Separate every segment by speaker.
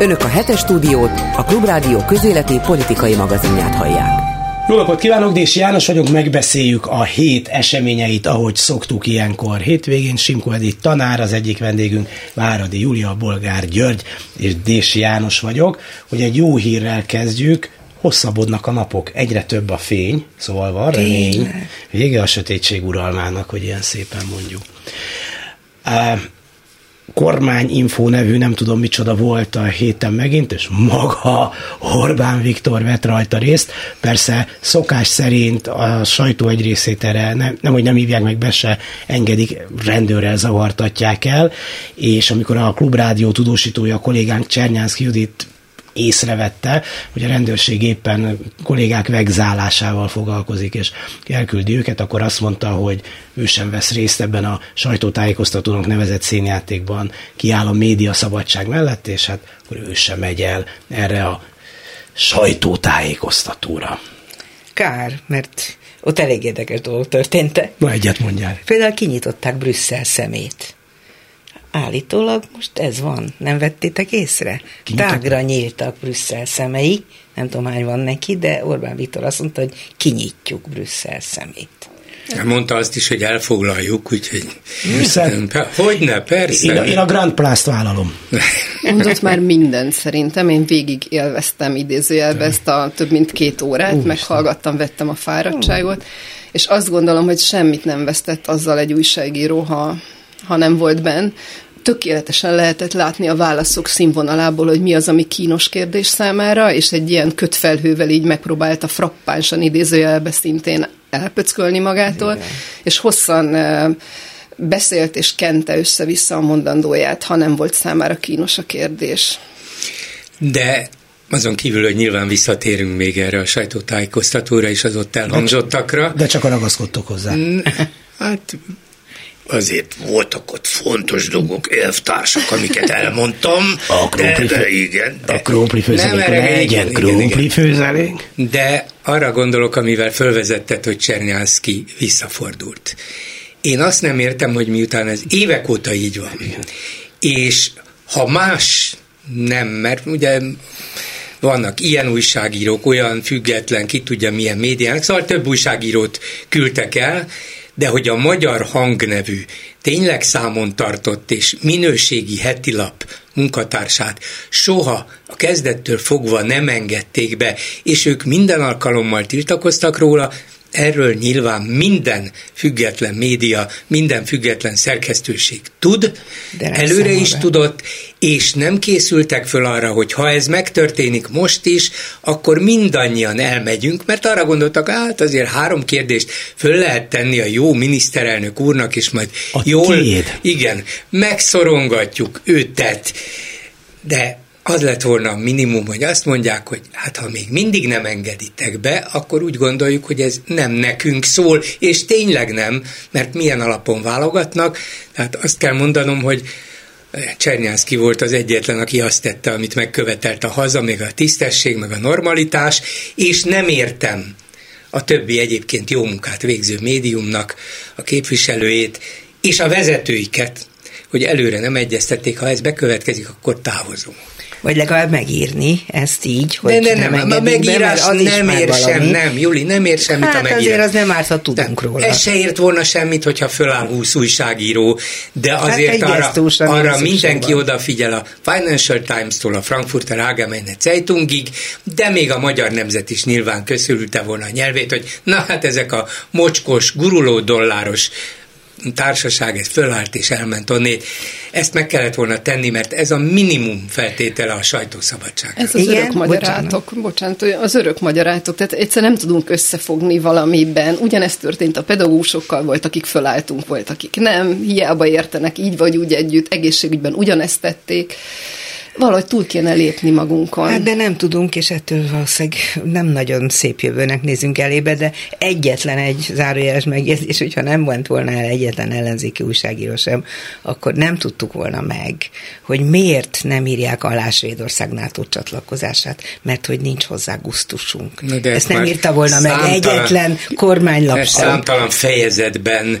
Speaker 1: Önök a hetes stúdiót, a Klubrádió közéleti politikai magazinját hallják.
Speaker 2: Jó napot kívánok, Dési János vagyok, megbeszéljük a hét eseményeit, ahogy szoktuk ilyenkor. Hétvégén Simko Edith tanár, az egyik vendégünk Váradi Júlia, Bolgár György és Dési János vagyok. Hogy egy jó hírrel kezdjük, hosszabbodnak a napok, egyre több a fény, szóval van remény. Vége a sötétség uralmának, hogy ilyen szépen mondjuk. Kormányinfo nevű, nem tudom micsoda volt a héten megint, és maga Orbán Viktor vett rajta részt. Persze szokás szerint a sajtó egy részét erre nem, nem hogy nem hívják meg be se, engedik, rendőrrel zavartatják el, és amikor a klubrádió tudósítója, a kollégánk Csernyánszki Judit észrevette, hogy a rendőrség éppen kollégák vegzálásával foglalkozik, és elküldi őket, akkor azt mondta, hogy ő sem vesz részt ebben a sajtótájékoztatónak nevezett színjátékban, kiáll a média szabadság mellett, és hát akkor ő sem megy el erre a sajtótájékoztatóra.
Speaker 3: Kár, mert ott elég érdekes dolgok történtek.
Speaker 2: Na, egyet mondjál.
Speaker 3: Például kinyitották Brüsszel szemét. Állítólag most ez van, nem vettétek észre? Tágra nyíltak Brüsszel szemei, nem tudom hány van neki, de Orbán Viktor azt mondta, hogy kinyitjuk Brüsszel szemét.
Speaker 4: Mondta azt is, hogy elfoglaljuk, úgyhogy...
Speaker 2: Brüsszel?
Speaker 4: Hogyne, persze.
Speaker 2: Én, a, én a Grand Place-t vállalom.
Speaker 5: Mondott már mindent szerintem, én végig élveztem idézőjelbe ezt a több mint két órát, Úristen. meghallgattam, vettem a fáradtságot, és azt gondolom, hogy semmit nem vesztett azzal egy újságíró, ha ha nem volt benn, tökéletesen lehetett látni a válaszok színvonalából, hogy mi az, ami kínos kérdés számára, és egy ilyen kötfelhővel így megpróbálta frappánsan idézőjelbe szintén elpöckölni magától, Igen. és hosszan beszélt és kente össze-vissza a mondandóját, ha nem volt számára kínos a kérdés.
Speaker 4: De azon kívül, hogy nyilván visszatérünk még erre a sajtótájékoztatóra és az ott elhangzottakra.
Speaker 2: De csak a ragaszkodtok hozzá.
Speaker 4: Hát azért voltak ott fontos dolgok, elvtársak, amiket elmondtam.
Speaker 2: A krumpli, de, de igen. De, a krumpli főzelék, legyen krumpli főzelék.
Speaker 4: De arra gondolok, amivel fölvezettet, hogy Csernyánszki visszafordult. Én azt nem értem, hogy miután ez évek óta így van, és ha más nem, mert ugye vannak ilyen újságírók, olyan független, ki tudja milyen médiának, szóval több újságírót küldtek el, de hogy a Magyar Hangnevű tényleg számon tartott és minőségi hetilap munkatársát soha a kezdettől fogva nem engedték be, és ők minden alkalommal tiltakoztak róla, Erről nyilván minden független média, minden független szerkesztőség tud, De előre is tudott, és nem készültek föl arra, hogy ha ez megtörténik most is, akkor mindannyian elmegyünk, mert arra gondoltak, hát azért három kérdést föl lehet tenni a jó miniszterelnök úrnak, és majd
Speaker 2: a
Speaker 4: jól,
Speaker 2: tiéd.
Speaker 4: igen, megszorongatjuk őtet. De az lett volna a minimum, hogy azt mondják, hogy hát ha még mindig nem engeditek be, akkor úgy gondoljuk, hogy ez nem nekünk szól, és tényleg nem, mert milyen alapon válogatnak. Tehát azt kell mondanom, hogy Csernyánszki volt az egyetlen, aki azt tette, amit megkövetelt a haza, még a tisztesség, meg a normalitás, és nem értem a többi egyébként jó munkát végző médiumnak a képviselőjét, és a vezetőiket, hogy előre nem egyeztették, ha ez bekövetkezik, akkor távozunk.
Speaker 3: Vagy legalább megírni ezt így, hogy
Speaker 4: de, de nem, nem a megírás be, nem ér sem, nem, Juli, nem ér semmit
Speaker 3: hát
Speaker 4: a megírás.
Speaker 3: azért az nem árt, ha tudunk nem, róla.
Speaker 4: Ez se ért volna semmit, hogyha föláll 20 újságíró, de hát azért hát arra, arra mindenki van. odafigyel a Financial Times-tól a Frankfurter Allgemeine Zeitungig, de még a magyar nemzet is nyilván köszörülte volna a nyelvét, hogy na hát ezek a mocskos, guruló dolláros társaság, ez fölállt és elment onnét. Ezt meg kellett volna tenni, mert ez a minimum feltétele a sajtószabadság.
Speaker 5: Ez az Igen? örök magyarátok, bocsánat. bocsánat, az örök magyarátok, tehát egyszer nem tudunk összefogni valamiben. Ugyanezt történt a pedagógusokkal, volt, akik fölálltunk, volt, akik nem, hiába értenek így vagy úgy együtt, egészségügyben ugyanezt tették valahogy túl kéne lépni magunkon.
Speaker 3: Hát de nem tudunk, és ettől valószínűleg nem nagyon szép jövőnek nézünk elébe, de egyetlen egy zárójeles megjegyzés, hogyha nem volt volna el egyetlen ellenzéki újságíró sem, akkor nem tudtuk volna meg, hogy miért nem írják alá Svédország NATO csatlakozását, mert hogy nincs hozzá gusztusunk. Na de ezt nem írta volna meg egyetlen kormánylap
Speaker 4: Számtalan fejezetben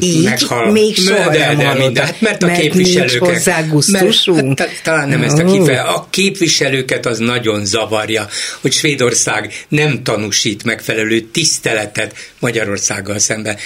Speaker 3: Így, meghal. még soha de, nem de, de, hát mert a
Speaker 4: mert
Speaker 3: nincs hozzá gusztusunk.
Speaker 4: Mert, hát, talán nem ezt a kifeje. A képviselőket az nagyon zavarja, hogy Svédország nem tanúsít megfelelő tiszteletet Magyarországgal szemben.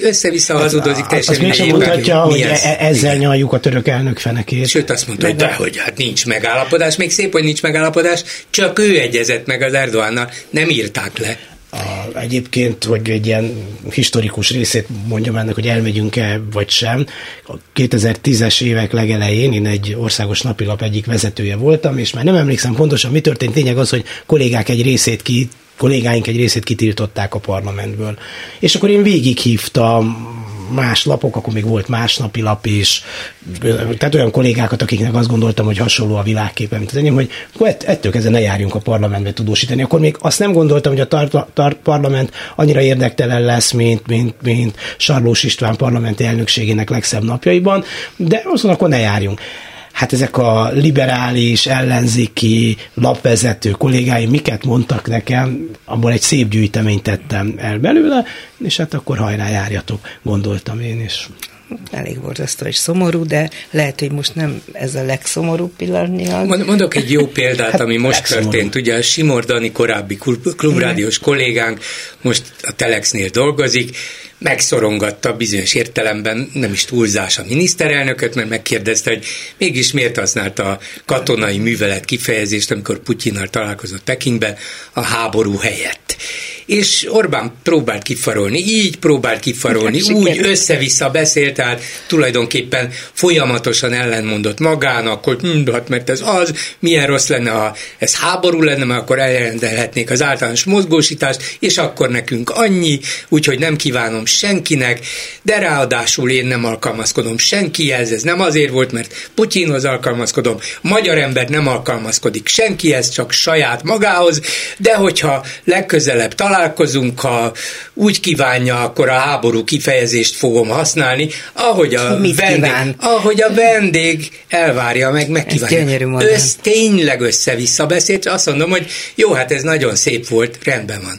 Speaker 4: Össze-vissza hazudozik
Speaker 2: teljesen. Azt mégsem mondhatja, hogy e- e- ezzel nyaljuk a török elnök fenekét.
Speaker 4: Sőt, azt mondta, hogy dehogy, hát nincs megállapodás. Még szép, hogy nincs megállapodás, csak ő egyezett meg az Erdoánnal, nem írták le
Speaker 2: a, egyébként, hogy egy ilyen historikus részét mondjam ennek, hogy elmegyünk-e vagy sem. A 2010-es évek legelején én egy országos napilap egyik vezetője voltam, és már nem emlékszem pontosan, mi történt. Tényleg az, hogy kollégák egy részét ki kollégáink egy részét kitiltották a parlamentből. És akkor én végighívtam más lapok, akkor még volt másnapi lap is, tehát olyan kollégákat, akiknek azt gondoltam, hogy hasonló a világképe, mint az enyém, hogy ett, ettől kezdve ne járjunk a parlamentbe tudósítani. Akkor még azt nem gondoltam, hogy a tar- tar- parlament annyira érdektelen lesz, mint, mint, mint Sarlós István parlamenti elnökségének legszebb napjaiban, de azt akkor ne járjunk hát ezek a liberális, ellenzéki lapvezető kollégáim miket mondtak nekem, abból egy szép gyűjteményt tettem el belőle, és hát akkor hajrá járjatok, gondoltam én is.
Speaker 3: Elég borzasztó és szomorú, de lehet, hogy most nem ez a legszomorúbb pillanatnyilag.
Speaker 4: Mondok egy jó példát, hát, ami most történt. Ugye a Simor Dani korábbi klubrádiós kollégánk most a Telexnél dolgozik, megszorongatta bizonyos értelemben, nem is túlzás a miniszterelnököt, mert megkérdezte, hogy mégis miért használta a katonai művelet kifejezést, amikor Putyinnal találkozott Pekingben a háború helyett és Orbán próbált kifarolni, így próbált kifarolni, hát, úgy össze-vissza beszélt, tehát tulajdonképpen folyamatosan ellenmondott magának, hogy hm, hát mert ez az, milyen rossz lenne, ha ez háború lenne, mert akkor elrendelhetnék az általános mozgósítást, és akkor nekünk annyi, úgyhogy nem kívánom senkinek, de ráadásul én nem alkalmazkodom senkihez, ez nem azért volt, mert Putyinhoz alkalmazkodom, magyar ember nem alkalmazkodik senkihez, csak saját magához, de hogyha legközelebb talál találkozunk, ha úgy kívánja, akkor a háború kifejezést fogom használni, ahogy a, vendég, ahogy a vendég elvárja meg, megkívánja. Össz, tényleg össze-vissza beszélt, azt mondom, hogy jó, hát ez nagyon szép volt, rendben van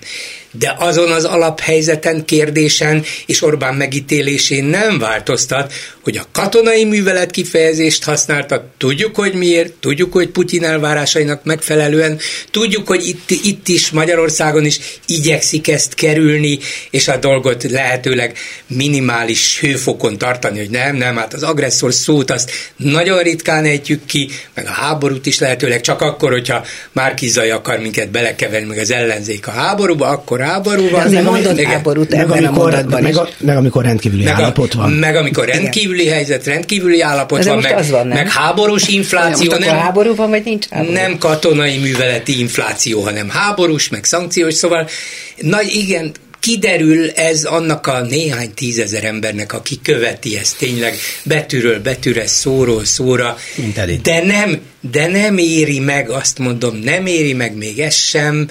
Speaker 4: de azon az alaphelyzeten, kérdésen és Orbán megítélésén nem változtat, hogy a katonai művelet kifejezést használta, tudjuk, hogy miért, tudjuk, hogy Putyin elvárásainak megfelelően, tudjuk, hogy itt, itt is, Magyarországon is igyekszik ezt kerülni, és a dolgot lehetőleg minimális hőfokon tartani, hogy nem, nem, hát az agresszor szót azt nagyon ritkán ejtjük ki, meg a háborút is lehetőleg csak akkor, hogyha Márkizai akar minket belekeverni, meg az ellenzék a háborúba, akkor háború van.
Speaker 3: De mondott igen. háborút meg ebben amikor, a mondatban
Speaker 2: meg, a, meg amikor rendkívüli meg állapot van.
Speaker 4: Meg amikor rendkívüli igen. helyzet, rendkívüli állapot van, meg, van meg háborús infláció.
Speaker 3: Most nem, háború van, vagy nincs háború?
Speaker 4: Nem katonai műveleti infláció, hanem háborús, meg szankciós, szóval nagy, igen, kiderül ez annak a néhány tízezer embernek, aki követi ezt tényleg betűről betűre, szóról szóra, de nem, de nem éri meg, azt mondom, nem éri meg még ez sem,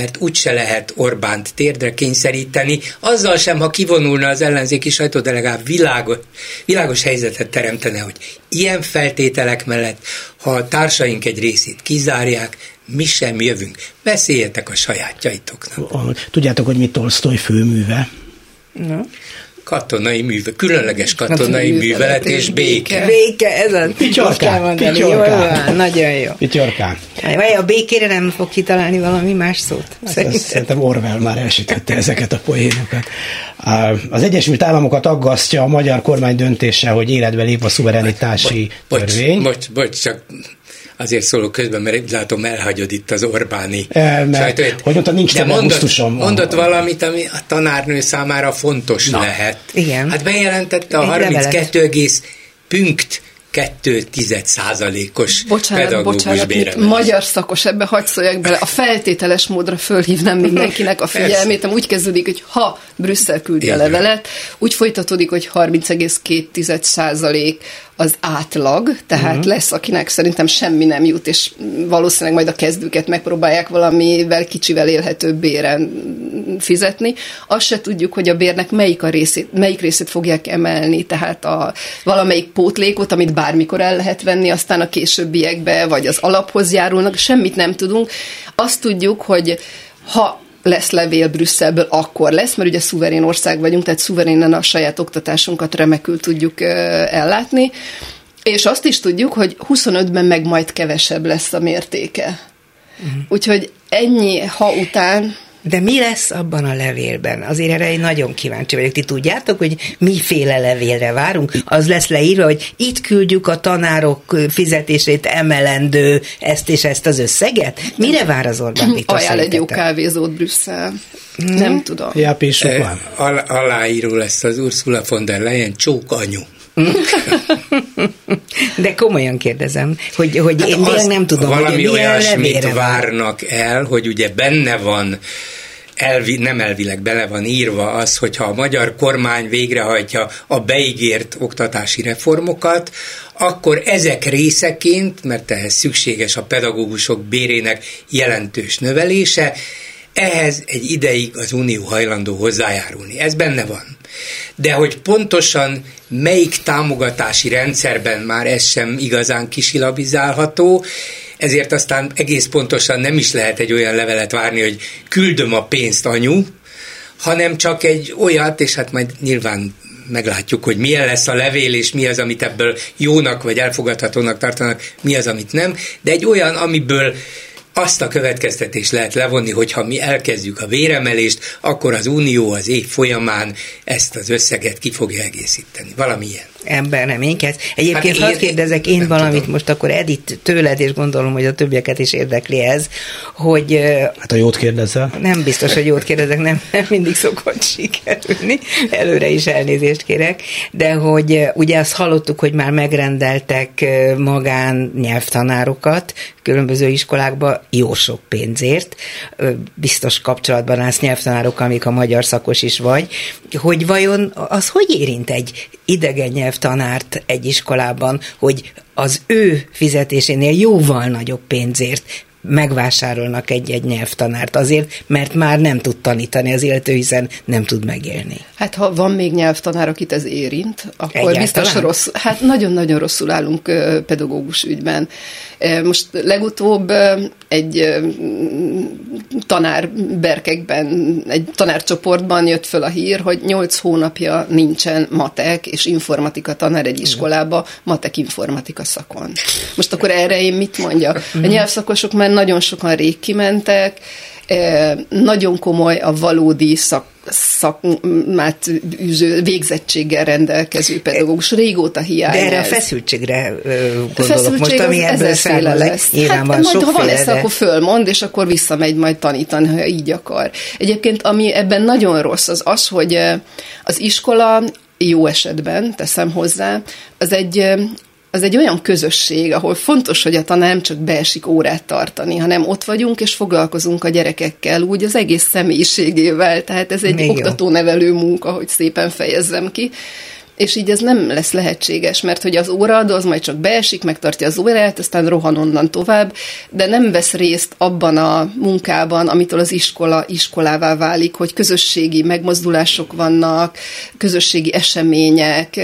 Speaker 4: mert úgyse lehet Orbánt térdre kényszeríteni, azzal sem, ha kivonulna az ellenzéki sajtó, de legalább világos, világos helyzetet teremtene, hogy ilyen feltételek mellett, ha a társaink egy részét kizárják, mi sem jövünk. Beszéljetek a sajátjaitoknak.
Speaker 2: Tudjátok, hogy mi Tolstoy főműve?
Speaker 4: No katonai műve, különleges katonai művelet és béke.
Speaker 3: Béke, ez az.
Speaker 2: Picsorkán, picsorkán.
Speaker 3: Nagyon jó.
Speaker 2: Picsorkán.
Speaker 3: Vagy a békére nem fog kitalálni valami más szót?
Speaker 2: Hát szerintem Orwell már elsütötte ezeket a poénokat. Az Egyesült Államokat aggasztja a magyar kormány döntése, hogy életbe lép a szuverenitási bocs, törvény.
Speaker 4: Bocs, bocs, csak azért szólok közben, mert látom elhagyod itt az Orbáni e,
Speaker 2: sajtót. Hogy mondta, nincs de mondott,
Speaker 4: mondott valamit, ami a tanárnő számára fontos Na. lehet.
Speaker 3: Igen.
Speaker 4: Hát bejelentette a 32, pünkt 2 százalékos bocsánat, bocsánat, mint
Speaker 5: magyar szakos ebbe hagy szóljak bele. A feltételes módra fölhívnám mindenkinek a figyelmét, úgy kezdődik, hogy ha Brüsszel küldi a levelet, úgy folytatódik, hogy 30,2 százalék az átlag, tehát uh-huh. lesz, akinek szerintem semmi nem jut, és valószínűleg majd a kezdőket megpróbálják valamivel kicsivel élhetőbb béren fizetni. Azt se tudjuk, hogy a bérnek melyik, a részét, melyik részét fogják emelni, tehát a valamelyik pótlékot, amit bármikor el lehet venni, aztán a későbbiekbe, vagy az alaphoz járulnak, semmit nem tudunk. Azt tudjuk, hogy ha lesz levél Brüsszelből, akkor lesz, mert ugye szuverén ország vagyunk, tehát szuverénen a saját oktatásunkat remekül tudjuk ellátni. És azt is tudjuk, hogy 25-ben meg majd kevesebb lesz a mértéke. Uh-huh. Úgyhogy ennyi ha után
Speaker 3: de mi lesz abban a levélben? Azért erre én nagyon kíváncsi vagyok. Ti tudjátok, hogy miféle levélre várunk? Az lesz leírva, hogy itt küldjük a tanárok fizetését emelendő ezt és ezt az összeget? Mire vár az Orbán Viktor
Speaker 5: Ajánl egy jó kávézót Brüsszel. Hmm. Nem tudom.
Speaker 2: Ja, e,
Speaker 4: al- aláíró lesz az Ursula von der Leyen csók anyu.
Speaker 3: De komolyan kérdezem, hogy, hogy hát én még nem tudom,
Speaker 4: valami hogy olyasmit várnak el, hogy ugye benne van elvi, nem elvileg bele van írva az, hogyha a magyar kormány végrehajtja a beígért oktatási reformokat, akkor ezek részeként, mert ehhez szükséges a pedagógusok bérének jelentős növelése, ehhez egy ideig az Unió hajlandó hozzájárulni. Ez benne van. De hogy pontosan melyik támogatási rendszerben már ez sem igazán kisilabizálható, ezért aztán egész pontosan nem is lehet egy olyan levelet várni, hogy küldöm a pénzt anyu, hanem csak egy olyat, és hát majd nyilván meglátjuk, hogy milyen lesz a levél, és mi az, amit ebből jónak vagy elfogadhatónak tartanak, mi az, amit nem, de egy olyan, amiből azt a következtetést lehet levonni, hogy ha mi elkezdjük a véremelést, akkor az Unió az év folyamán ezt az összeget ki fogja egészíteni. Valamilyen
Speaker 3: ember nem énket. Egyébként hát hadd kérdezek én valamit tudom. most akkor Edith tőled, és gondolom, hogy a többieket is érdekli ez, hogy...
Speaker 2: Hát a jót kérdezzel.
Speaker 3: Nem biztos, hogy jót kérdezek, nem, nem mindig szokott sikerülni, előre is elnézést kérek, de hogy ugye azt hallottuk, hogy már megrendeltek magán nyelvtanárokat különböző iskolákba jó sok pénzért, biztos kapcsolatban állsz nyelvtanárokkal, amik a magyar szakos is vagy, hogy vajon az hogy érint egy idegen nyelvtanárt egy iskolában, hogy az ő fizetésénél jóval nagyobb pénzért megvásárolnak egy-egy nyelvtanárt azért, mert már nem tud tanítani az illető, hiszen nem tud megélni.
Speaker 5: Hát ha van még nyelvtanár, akit ez érint, akkor Egyáltalán? biztos rossz, hát nagyon-nagyon rosszul állunk pedagógus ügyben. Most legutóbb egy tanár berkekben, egy tanárcsoportban jött föl a hír, hogy 8 hónapja nincsen matek és informatika tanár egy iskolába, matek informatika szakon. Most akkor erre én mit mondjak? A nyelvszakosok már nagyon sokan rég kimentek, nagyon komoly a valódi szak, szakmát űző, végzettséggel rendelkező pedagógus. Régóta hiány
Speaker 3: De erre a feszültségre gondolok a feszültség most, ami ebből.
Speaker 5: Nyilván hát, van majd, ha van lesz, akkor fölmond, és akkor visszamegy majd tanítani, ha így akar. Egyébként, ami ebben nagyon rossz, az az, hogy az iskola jó esetben, teszem hozzá, az egy az egy olyan közösség, ahol fontos, hogy a tanár nem csak beesik órát tartani, hanem ott vagyunk és foglalkozunk a gyerekekkel úgy az egész személyiségével. Tehát ez egy oktató-nevelő munka, hogy szépen fejezzem ki és így ez nem lesz lehetséges, mert hogy az óraadó az majd csak beesik, megtartja az órát, aztán rohan onnan tovább, de nem vesz részt abban a munkában, amitől az iskola iskolává válik, hogy közösségi megmozdulások vannak, közösségi események,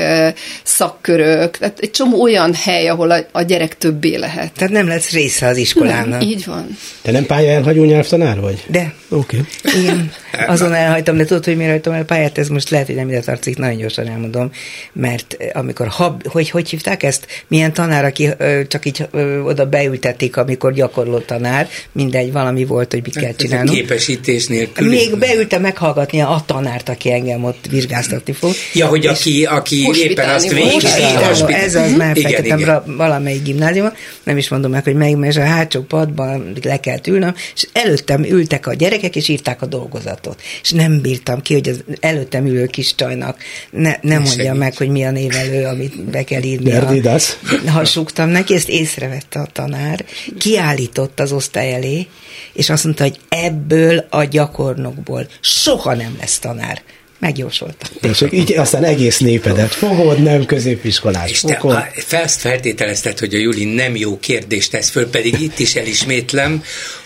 Speaker 5: szakkörök, tehát egy csomó olyan hely, ahol a, a gyerek többé lehet.
Speaker 3: Tehát nem lesz része az iskolának.
Speaker 5: Nem, így van.
Speaker 2: Te nem pálya elhagyó nyelvtanár vagy?
Speaker 3: De.
Speaker 2: Oké.
Speaker 3: Okay. Igen, azon elhagytam, de tudod, hogy miért hagytam el pályát, ez most lehet, hogy nem ide tartozik, nagyon gyorsan elmondom mert amikor, hab, hogy, hogy hívták ezt? Milyen tanár, aki csak így oda beültették, amikor gyakorló tanár, mindegy, valami volt, hogy mit kell hát, csinálni.
Speaker 4: Képesítés nélkül.
Speaker 3: Még beülte meghallgatni a tanárt, aki engem ott vizsgáztatni fog.
Speaker 4: Ja, hogy aki, aki éppen azt végzi.
Speaker 3: Ez az, már fektetem valamelyik gimnáziumban, nem is mondom meg, hogy melyik, mert a hátsó padban le kell ülnöm, és előttem ültek a gyerekek, és írták a dolgozatot. És nem bírtam ki, hogy az előttem ülő kis csajnak ne, ne mondja meg, hogy mi a névelő, amit be kell írni.
Speaker 2: Nerdidas.
Speaker 3: Ha súgtam neki, ezt észrevette a tanár, kiállított az osztály elé, és azt mondta, hogy ebből a gyakornokból soha nem lesz tanár megjósoltam.
Speaker 2: És így aztán egész népedet fogod, nem középiskolás És
Speaker 4: te felsz feltételezted, hogy a Juli nem jó kérdést tesz föl, pedig itt is elismétlem,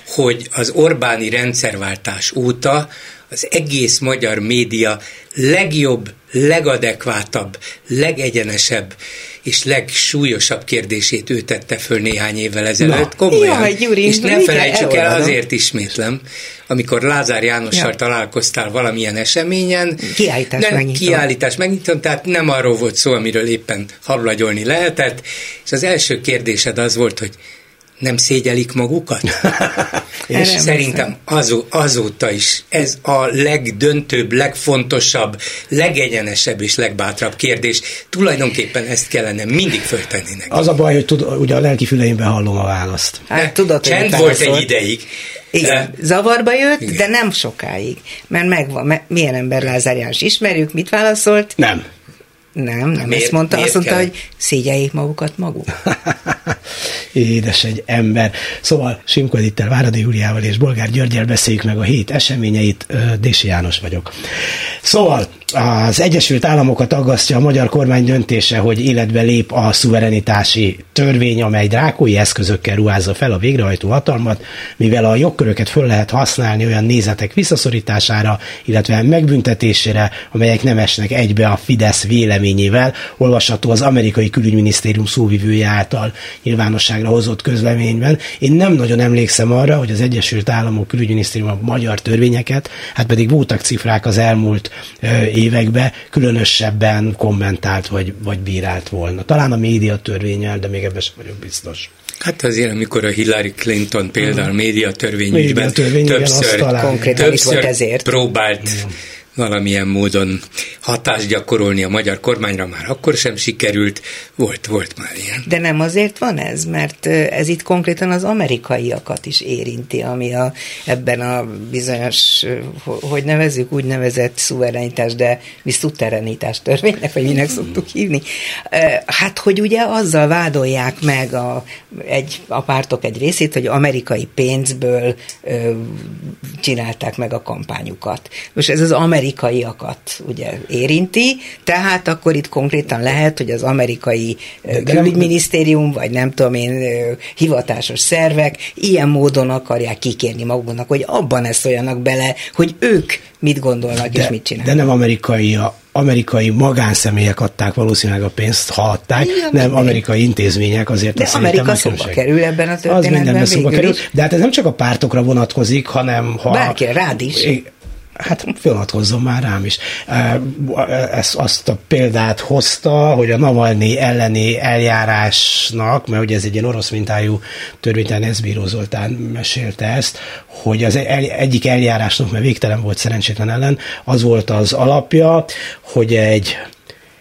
Speaker 4: hogy az Orbáni rendszerváltás óta az egész magyar média legjobb legadekvátabb, legegyenesebb és legsúlyosabb kérdését ő tette föl néhány évvel ezelőtt. Komolyan.
Speaker 3: Jaj, Gyuri,
Speaker 4: és nem felejtsük el,
Speaker 3: elolvadom?
Speaker 4: azért ismétlem, amikor Lázár Jánossal
Speaker 3: Ja.
Speaker 4: találkoztál valamilyen eseményen.
Speaker 3: Kiállítás
Speaker 4: nem,
Speaker 3: megnyitón.
Speaker 4: Kiállítás megnyitón, tehát nem arról volt szó, amiről éppen hablagyolni lehetett, és az első kérdésed az volt, hogy nem szégyelik magukat? és szerintem azó, azóta is ez a legdöntőbb, legfontosabb, legegyenesebb és legbátrabb kérdés. Tulajdonképpen ezt kellene mindig föltenni neki.
Speaker 2: Az a baj, hogy tud, ugye a lelki füleimben hallom a választ.
Speaker 3: Hát tudod,
Speaker 4: Csend volt
Speaker 3: válaszolt.
Speaker 4: egy ideig.
Speaker 3: Igen, zavarba jött,
Speaker 4: Igen.
Speaker 3: de nem sokáig. Mert megvan, me- milyen ember Lázár János ismerjük, mit válaszolt?
Speaker 2: Nem.
Speaker 3: Nem, nem
Speaker 4: Miért-
Speaker 3: ezt mondta, azt mondta,
Speaker 4: kell?
Speaker 3: hogy szégyeljék magukat maguk.
Speaker 2: Édes egy ember. Szóval Simko Edittel, Váradi Júliával és Bolgár Györgyel beszéljük meg a hét eseményeit. Dési János vagyok. Szóval az Egyesült Államokat aggasztja a magyar kormány döntése, hogy életbe lép a szuverenitási törvény, amely drákói eszközökkel ruházza fel a végrehajtó hatalmat, mivel a jogköröket föl lehet használni olyan nézetek visszaszorítására, illetve megbüntetésére, amelyek nem esnek egybe a Fidesz véleményével, olvasható az amerikai külügyminisztérium szóvivője által nyilvánosságra hozott közleményben. Én nem nagyon emlékszem arra, hogy az Egyesült Államok külügyminisztérium a magyar törvényeket, hát pedig voltak cifrák az elmúlt ö, években, különösebben kommentált vagy, vagy bírált volna. Talán a média törvényel, de még ebben sem vagyok biztos.
Speaker 4: Hát azért, amikor a Hillary Clinton például média törvényügyben
Speaker 2: Médiatörvény, igen, azt
Speaker 4: többször.
Speaker 3: Konkrétan
Speaker 4: többször
Speaker 3: volt ezért.
Speaker 4: próbált valamilyen módon hatást gyakorolni a magyar kormányra, már akkor sem sikerült, volt, volt már ilyen.
Speaker 3: De nem azért van ez, mert ez itt konkrétan az amerikaiakat is érinti, ami a, ebben a bizonyos, hogy nevezzük, úgy nevezett szuverenitás, de mi szuterenitás törvénynek, vagy minek szoktuk hívni. Hát, hogy ugye azzal vádolják meg a, egy, a pártok egy részét, hogy amerikai pénzből csinálták meg a kampányukat. Most ez az amerikaiakat ugye érinti, tehát akkor itt konkrétan lehet, hogy az amerikai
Speaker 2: De- de nem-
Speaker 3: külügyminisztérium, vagy nem tudom én, hivatásos szervek ilyen módon akarják kikérni maguknak, hogy abban ne szóljanak bele, hogy ők mit gondolnak és mit
Speaker 2: De
Speaker 3: csinálnak.
Speaker 2: nem amerikai, a amerikai magánszemélyek adták valószínűleg a pénzt, ha adták,
Speaker 3: Igen,
Speaker 2: nem amerikai intézmények, azért
Speaker 3: De Amerika szóba kerül ebben a
Speaker 2: Az
Speaker 3: történetben
Speaker 2: mindenben szóba
Speaker 3: végül
Speaker 2: kerül, de hát ez nem csak a pártokra vonatkozik, hanem ha...
Speaker 3: Bárki, rád is.
Speaker 2: I- Hát fölhatkozzon már rám is. Ezt, azt a példát hozta, hogy a Navalnyi elleni eljárásnak, mert ugye ez egy ilyen orosz mintájú törvénytelen Eszbíró Zoltán mesélte ezt, hogy az el, egyik eljárásnak, mert végtelen volt szerencsétlen ellen, az volt az alapja, hogy egy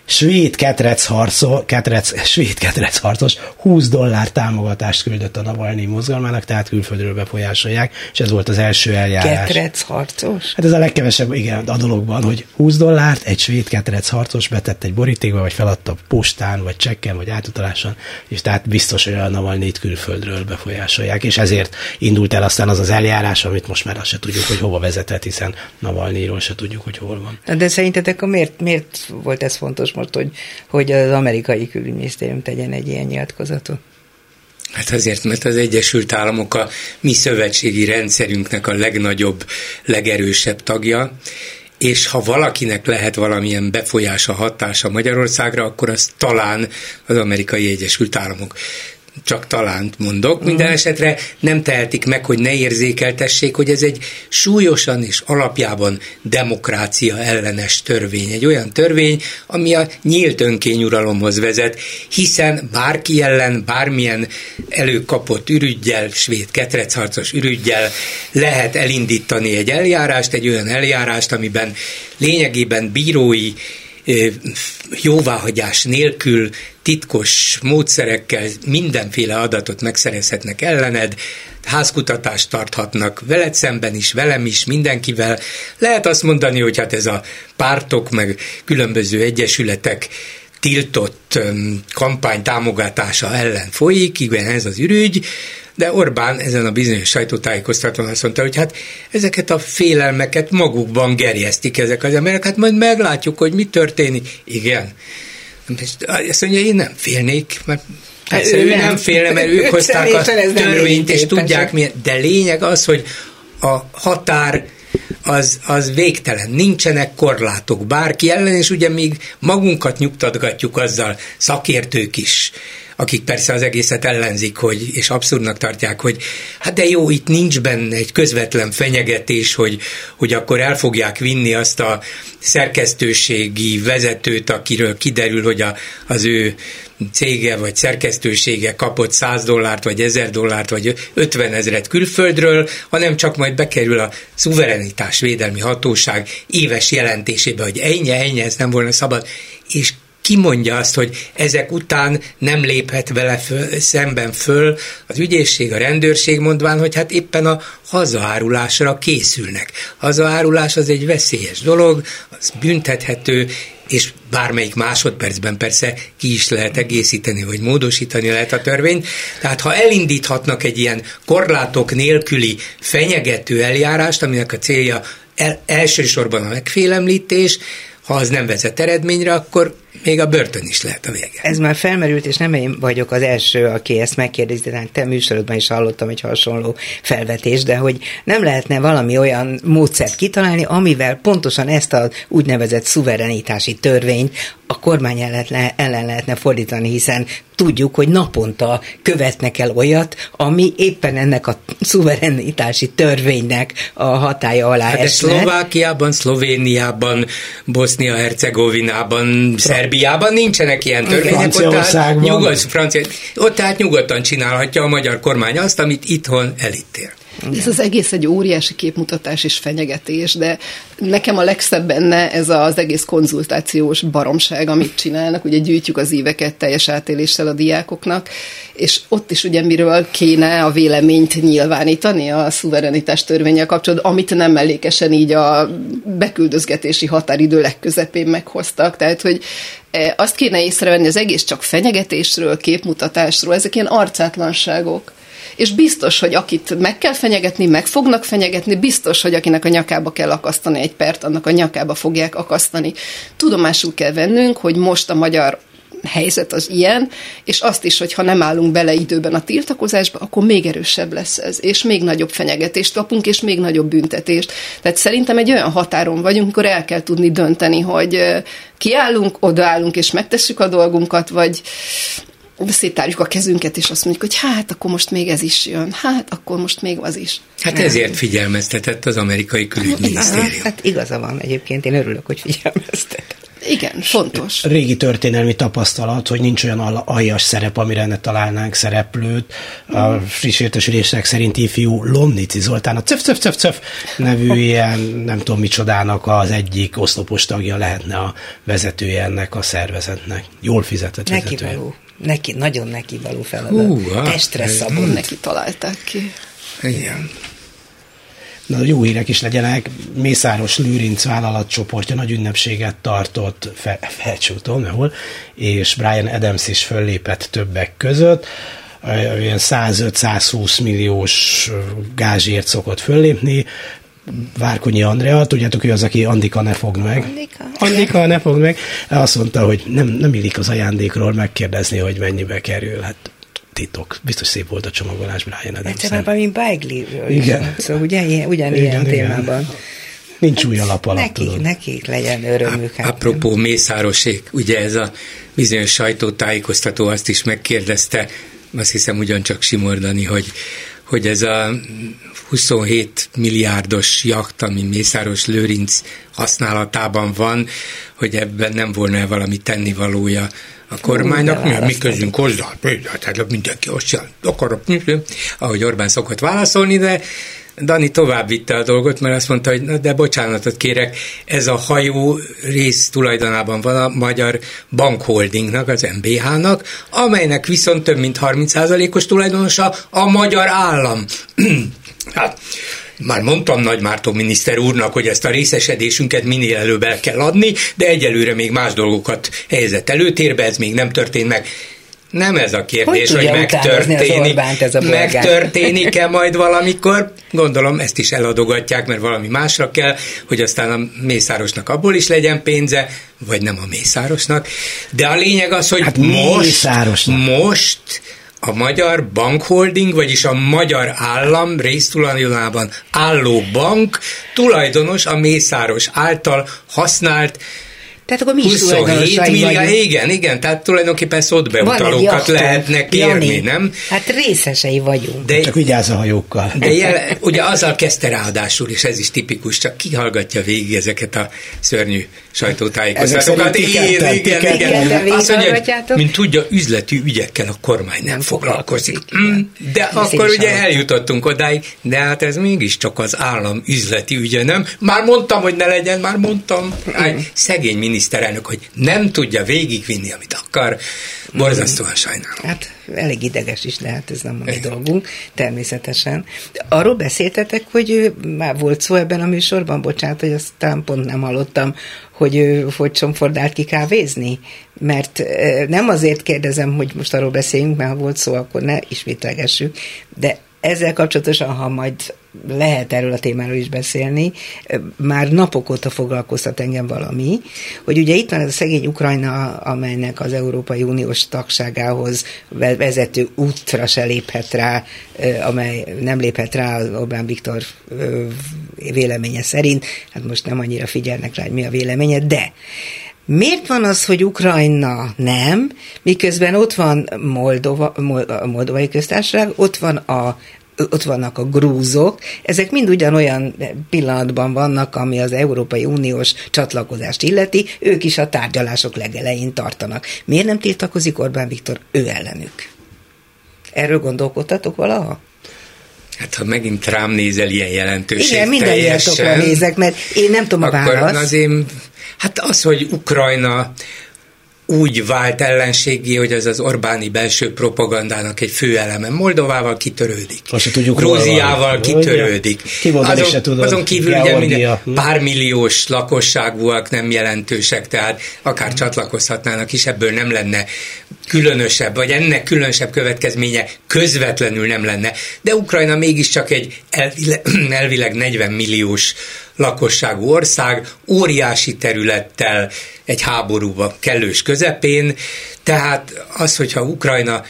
Speaker 2: svéd ketrec, harcol, ketrec, svéd ketrec harcos 20 dollár támogatást küldött a Navalnyi mozgalmának, tehát külföldről befolyásolják, és ez volt az első eljárás.
Speaker 3: Ketrec harcos?
Speaker 2: Hát ez a legkevesebb, igen, a dologban, hogy 20 dollárt egy svéd ketrec harcos betett egy borítékba, vagy feladta postán, vagy csekken, vagy átutaláson, és tehát biztos, hogy a Navalnyit külföldről befolyásolják, és ezért indult el aztán az az eljárás, amit most már azt se tudjuk, hogy hova vezetett, hiszen Navalnyiról se tudjuk, hogy hol van.
Speaker 3: Na, De szerintetek miért, miért volt ez fontos most, hogy, hogy az amerikai külügyminisztérium tegyen egy ilyen nyilatkozatot?
Speaker 4: Hát azért, mert az Egyesült Államok a mi szövetségi rendszerünknek a legnagyobb, legerősebb tagja, és ha valakinek lehet valamilyen befolyása, hatása Magyarországra, akkor az talán az amerikai Egyesült Államok. Csak talán mondok. Minden esetre nem tehetik meg, hogy ne érzékeltessék, hogy ez egy súlyosan és alapjában demokrácia ellenes törvény. Egy olyan törvény, ami a nyílt önkényuralomhoz vezet, hiszen bárki ellen, bármilyen előkapott ürügyjel, svéd ketrecharcos ürügyjel lehet elindítani egy eljárást, egy olyan eljárást, amiben lényegében bírói jóváhagyás nélkül titkos módszerekkel mindenféle adatot megszerezhetnek ellened, házkutatást tarthatnak veled szemben is, velem is, mindenkivel. Lehet azt mondani, hogy hát ez a pártok meg különböző egyesületek tiltott kampány támogatása ellen folyik, igen, ez az ürügy, de Orbán ezen a bizonyos sajtótájékoztatón azt mondta, hogy hát ezeket a félelmeket magukban gerjesztik ezek az emberek, hát majd meglátjuk, hogy mi történik. Igen. Azt mondja, én nem félnék, mert Persze,
Speaker 3: ő
Speaker 4: ő
Speaker 3: nem.
Speaker 4: nem félne, mert ők hozták a törvényt, és tudják milyen. De lényeg az, hogy a határ az, az végtelen. Nincsenek korlátok bárki ellen, és ugye még magunkat nyugtatgatjuk azzal, szakértők is, akik persze az egészet ellenzik, hogy, és abszurdnak tartják, hogy hát de jó, itt nincs benne egy közvetlen fenyegetés, hogy, hogy akkor el fogják vinni azt a szerkesztőségi vezetőt, akiről kiderül, hogy a, az ő cége vagy szerkesztősége kapott 100 dollárt, vagy 1000 dollárt, vagy 50 ezeret külföldről, hanem csak majd bekerül a szuverenitás védelmi hatóság éves jelentésébe, hogy ennyi, ennyi, ez nem volna szabad, és ki mondja azt, hogy ezek után nem léphet vele föl, szemben föl az ügyészség, a rendőrség mondván, hogy hát éppen a hazaárulásra készülnek. Hazaárulás az egy veszélyes dolog, az büntethető, és bármelyik másodpercben persze ki is lehet egészíteni, vagy módosítani lehet a törvényt. Tehát ha elindíthatnak egy ilyen korlátok nélküli fenyegető eljárást, aminek a célja el, elsősorban a megfélemlítés, ha az nem vezet eredményre, akkor még a börtön is lehet a vége.
Speaker 3: Ez már felmerült, és nem én vagyok az első, aki ezt megkérdezi, de te műsorodban is hallottam egy hasonló felvetést, de hogy nem lehetne valami olyan módszert kitalálni, amivel pontosan ezt az úgynevezett szuverenitási törvényt a kormány ellen, ellen lehetne fordítani, hiszen tudjuk, hogy naponta követnek el olyat, ami éppen ennek a szuverenitási törvénynek a hatája alá hát
Speaker 4: esne. Szlovákiában, Szlovéniában, Bosznia-Hercegovinában, Szerbiában nincsenek ilyen törvények. Ott tehát, nyugod, Francia, ott tehát nyugodtan csinálhatja a magyar kormány azt, amit itthon elítél.
Speaker 5: Ez az egész egy óriási képmutatás és fenyegetés, de nekem a legszebb benne ez az egész konzultációs baromság, amit csinálnak, ugye gyűjtjük az éveket teljes átéléssel a diákoknak, és ott is ugye miről kéne a véleményt nyilvánítani a szuverenitás törvényel kapcsolatban, amit nem mellékesen így a beküldözgetési határidő legközepén meghoztak, tehát hogy e, azt kéne észrevenni, az egész csak fenyegetésről, képmutatásról, ezek ilyen arcátlanságok és biztos, hogy akit meg kell fenyegetni, meg fognak fenyegetni, biztos, hogy akinek a nyakába kell akasztani egy pert, annak a nyakába fogják akasztani. Tudomásul kell vennünk, hogy most a magyar helyzet az ilyen, és azt is, hogy ha nem állunk bele időben a tiltakozásba, akkor még erősebb lesz ez, és még nagyobb fenyegetést kapunk, és még nagyobb büntetést. Tehát szerintem egy olyan határon vagyunk, amikor el kell tudni dönteni, hogy kiállunk, odaállunk, és megtesszük a dolgunkat, vagy széttárjuk a kezünket, és azt mondjuk, hogy hát, akkor most még ez is jön, hát, akkor most még az is.
Speaker 4: Hát ezért figyelmeztetett az amerikai külügyminisztérium.
Speaker 3: Hát igaza van egyébként, én örülök, hogy figyelmeztet.
Speaker 5: Igen, fontos.
Speaker 2: Régi történelmi tapasztalat, hogy nincs olyan aljas szerep, amire ne találnánk szereplőt. A friss értesülések szerint ifjú Lomnici Zoltán, a Cöf, Cöf, Cöf, Cöf nevű ilyen, nem tudom micsodának az egyik oszlopos tagja lehetne a vezetője ennek a szervezetnek. Jól fizetett
Speaker 3: Neki
Speaker 2: vezetője.
Speaker 3: Való. Neki, nagyon neki való feladat. Hú, hát, Testre szabon.
Speaker 5: Neki találták ki.
Speaker 4: Igen.
Speaker 2: Na, jó hírek is legyenek. Mészáros Lőrinc vállalatcsoportja nagy ünnepséget tartott fe, Felcsúton, ahol, és Brian Adams is föllépett többek között olyan 105-120 milliós gázsért szokott föllépni, Várkonyi Andrea, tudjátok, ő az, aki Andika ne fogd meg.
Speaker 3: Andika.
Speaker 2: Andika ne fogd meg. Azt mondta, hogy nem, nem illik az ajándékról megkérdezni, hogy mennyibe kerül. Hát titok. Biztos szép volt a csomagolás Brian Adams.
Speaker 3: Egyszerűen valami beigli. Igen. Szóval ugyan, ugyanilyen igen, témában. Igen.
Speaker 2: Nincs új alap alatt,
Speaker 3: nekik, tudod. nekik legyen örömük.
Speaker 4: Hát apropó Mészárosék, ugye ez a bizonyos sajtótájékoztató azt is megkérdezte, azt hiszem ugyancsak Simordani, hogy, hogy ez a 27 milliárdos jacht, ami Mészáros Lőrinc használatában van, hogy ebben nem volna valami tennivalója a kormánynak, mi, mi közünk? Hozzá, tehát mindenki azt akarok, ahogy Orbán szokott válaszolni, de Dani tovább vitte a dolgot, mert azt mondta, hogy na, de bocsánatot kérek, ez a hajó rész tulajdonában van a Magyar Bankholdingnak, az MBH-nak, amelynek viszont több mint 30%-os tulajdonosa a magyar állam. hát, már mondtam Nagy Márton miniszter úrnak, hogy ezt a részesedésünket minél előbb el kell adni, de egyelőre még más dolgokat helyezett előtérbe, ez még nem történt meg. Nem ez a kérdés, hogy, hogy megtörténik, ez a megtörténik-e majd valamikor. Gondolom ezt is eladogatják, mert valami másra kell, hogy aztán a Mészárosnak abból is legyen pénze, vagy nem a Mészárosnak. De a lényeg az, hogy hát most, most a magyar bankholding, vagyis a magyar állam résztulajdonában álló bank tulajdonos a Mészáros által használt
Speaker 3: tehát akkor mi is
Speaker 4: 27 millió, igen, igen, tehát tulajdonképpen szótbeutalókat lehetnek kérni, Jani, nem?
Speaker 3: Hát részesei vagyunk.
Speaker 2: De, csak vigyázz a hajókkal.
Speaker 4: De jel, ugye azzal kezdte ráadásul, és ez is tipikus, csak kihallgatja végig ezeket a szörnyű sajtótájékoztatókat. Igen, igen, igen, igen. Azt mondja, mint tudja, üzleti ügyekkel a kormány nem, nem foglalkozik. foglalkozik. Mm, de ez akkor ugye eljutottunk odáig, de hát ez mégiscsak az állam üzleti ügye, nem? Már mondtam, hogy ne legyen, már mondtam. Áj, szegény miniszter miniszterelnök, hogy nem tudja végigvinni, amit akar, borzasztóan sajnálom.
Speaker 3: Hát elég ideges is lehet, ez nem a mi dolgunk, természetesen. Arról beszéltetek, hogy már volt szó ebben a műsorban, bocsánat, hogy azt talán pont nem hallottam, hogy hogy csomfordált ki kávézni? Mert nem azért kérdezem, hogy most arról beszéljünk, mert ha volt szó, akkor ne ismételgessük, de ezzel kapcsolatosan, ha majd lehet erről a témáról is beszélni, már napok óta foglalkoztat engem valami, hogy ugye itt van ez a szegény Ukrajna, amelynek az Európai Uniós tagságához vezető útra se léphet rá, amely nem léphet rá Orbán Viktor véleménye szerint, hát most nem annyira figyelnek rá, hogy mi a véleménye, de Miért van az, hogy Ukrajna nem, miközben ott van Moldova, a Moldovai köztársaság, ott van a ott vannak a grúzok, ezek mind ugyanolyan pillanatban vannak, ami az Európai Uniós csatlakozást illeti, ők is a tárgyalások legelején tartanak. Miért nem tiltakozik Orbán Viktor ő ellenük? Erről gondolkodtatok valaha?
Speaker 4: Hát ha megint rám nézel ilyen jelentőség
Speaker 3: Igen, minden teljesen, nézek, mert én nem tudom a választ.
Speaker 4: Az én, hát az, hogy Ukrajna úgy vált ellenségé, hogy ez az Orbáni belső propagandának egy fő eleme. Moldovával kitörődik.
Speaker 2: Azt tudjuk,
Speaker 4: Grúziával kitörődik. azon, se tudod, azon kívül ugye minden pár milliós lakosságúak nem jelentősek, tehát akár csatlakozhatnának is, ebből nem lenne különösebb, vagy ennek különösebb következménye közvetlenül nem lenne. De Ukrajna mégiscsak egy elvileg, elvileg 40 milliós lakosságú ország, óriási területtel, egy háborúba kellős közepén, tehát az, hogyha Ukrajna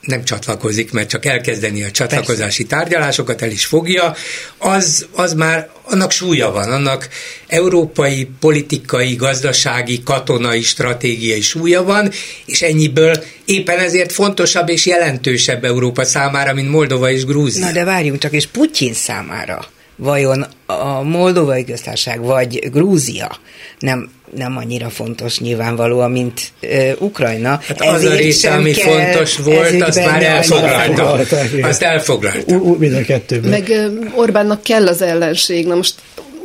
Speaker 4: nem csatlakozik, mert csak elkezdeni a csatlakozási Persze. tárgyalásokat el is fogja, az, az már annak súlya van, annak európai, politikai, gazdasági, katonai, stratégiai súlya van, és ennyiből éppen ezért fontosabb és jelentősebb Európa számára, mint Moldova és Grúzia.
Speaker 3: Na de várjunk csak, és Putyin számára vajon a Moldovai köztársaság vagy Grúzia nem, nem annyira fontos nyilvánvalóan, mint uh, Ukrajna.
Speaker 4: Hát az a része, ami fontos volt, azt már elfoglalta. Azt elfoglalta.
Speaker 2: Mind a kettőben.
Speaker 5: Meg Orbánnak kell az ellenség. Na most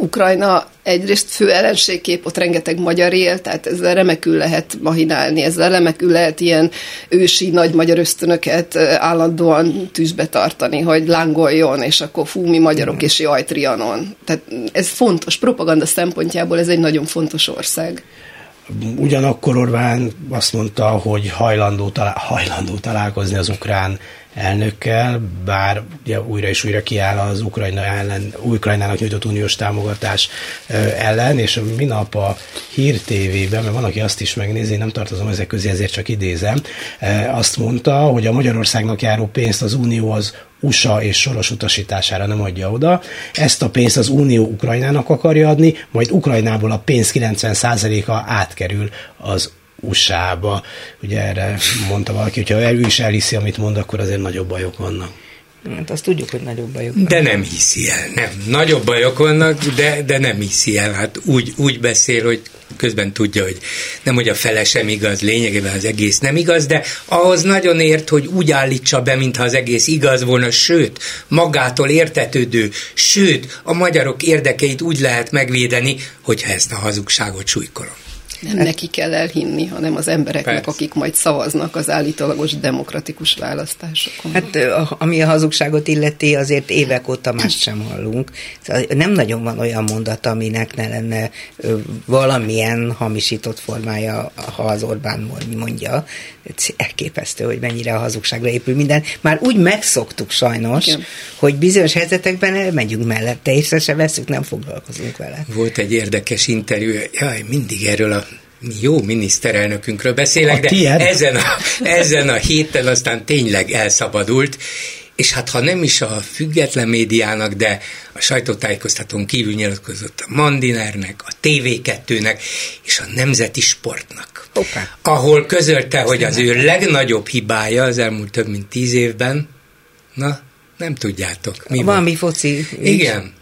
Speaker 5: Ukrajna egyrészt fő ellenségkép, ott rengeteg magyar él, tehát ezzel remekül lehet mahinálni, ezzel remekül lehet ilyen ősi nagy magyar ösztönöket állandóan tűzbe tartani, hogy lángoljon, és akkor fú, mi magyarok, és jaj, Trianon. Tehát ez fontos, propaganda szempontjából ez egy nagyon fontos ország.
Speaker 2: Ugyanakkor Orbán azt mondta, hogy hajlandó, talál, hajlandó találkozni az ukrán elnökkel, bár ugye újra és újra kiáll az Ukrajna ellen, Ukrajnának nyújtott uniós támogatás ellen, és minap a Hír TV-ben, mert van, aki azt is megnézi, nem tartozom ezek közé, ezért csak idézem, azt mondta, hogy a Magyarországnak járó pénzt az Unió az USA és soros utasítására nem adja oda. Ezt a pénzt az Unió Ukrajnának akarja adni, majd Ukrajnából a pénz 90%-a átkerül az USA-ba. Ugye erre mondta valaki, hogyha ő is elhiszi, amit mond, akkor azért nagyobb bajok vannak.
Speaker 3: Hát azt tudjuk, hogy nagyobb bajok vannak.
Speaker 4: De nem hiszi el, nem. Nagyobb bajok vannak, de, de nem hiszi el. Hát úgy, úgy beszél, hogy közben tudja, hogy nem, hogy a fele sem igaz, lényegében az egész nem igaz, de ahhoz nagyon ért, hogy úgy állítsa be, mintha az egész igaz volna, sőt, magától értetődő, sőt, a magyarok érdekeit úgy lehet megvédeni, hogyha ezt a hazugságot súlykolom.
Speaker 5: Nem hát, neki kell elhinni, hanem az embereknek, persze. akik majd szavaznak az állítólagos demokratikus választásokon.
Speaker 3: Hát ami a hazugságot illeti, azért évek óta más sem hallunk. Szóval nem nagyon van olyan mondat, aminek ne lenne valamilyen hamisított formája, ha az Orbán mondja. Elképesztő, hogy mennyire a hazugságra épül minden. Már úgy megszoktuk sajnos, Igen. hogy bizonyos helyzetekben elmegyünk mellette, észre se veszük, nem foglalkozunk vele.
Speaker 4: Volt egy érdekes interjú, jaj, mindig erről a jó miniszterelnökünkről beszélek,
Speaker 2: A
Speaker 4: de
Speaker 2: tiéd?
Speaker 4: ezen a, ezen a héten aztán tényleg elszabadult, és hát ha nem is a független médiának, de a sajtótájékoztatón kívül nyilatkozott a Mandinernek, a TV2-nek és a Nemzeti Sportnak.
Speaker 3: Hoppá.
Speaker 4: Ahol közölte, hogy az ő legnagyobb hibája az elmúlt több mint tíz évben, na, nem tudjátok. Mi?
Speaker 3: Valami foci. ügy.
Speaker 4: Igen.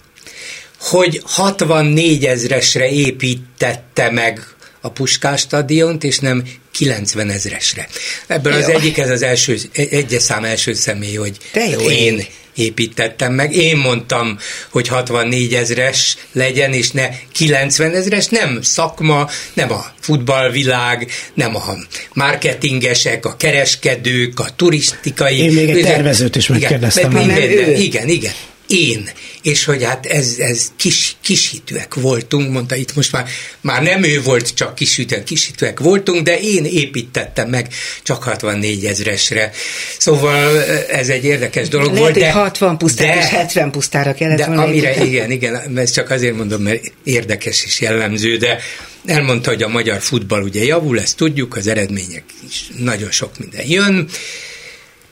Speaker 4: Hogy 64 ezresre építette meg a Puskás stadiont, és nem 90 ezresre. Ebből az
Speaker 3: Jó.
Speaker 4: egyik, ez az első, egyes szám első személy, hogy
Speaker 3: De jó
Speaker 4: én építettem meg. Én mondtam, hogy 64 ezres legyen, és ne 90 ezres, nem szakma, nem a futballvilág, nem a marketingesek, a kereskedők, a turisztikai...
Speaker 2: Én még egy
Speaker 4: Igen,
Speaker 2: tervezőt is
Speaker 4: igen,
Speaker 2: megkérdeztem
Speaker 4: minden-
Speaker 3: Nem ő.
Speaker 4: igen, igen. Én. És hogy hát ez, ez kis, kishitűek voltunk, mondta itt most már, már nem ő volt, csak kishitűek, kishitűek voltunk, de én építettem meg csak 64 ezresre. Szóval ez egy érdekes dolog
Speaker 3: Lehet,
Speaker 4: volt. de,
Speaker 3: 60 pusztára
Speaker 4: de,
Speaker 3: és 70 pusztára kellett
Speaker 4: de
Speaker 3: volna
Speaker 4: amire, igen, igen, ezt csak azért mondom, mert érdekes és jellemző, de elmondta, hogy a magyar futball ugye javul, ezt tudjuk, az eredmények is nagyon sok minden jön,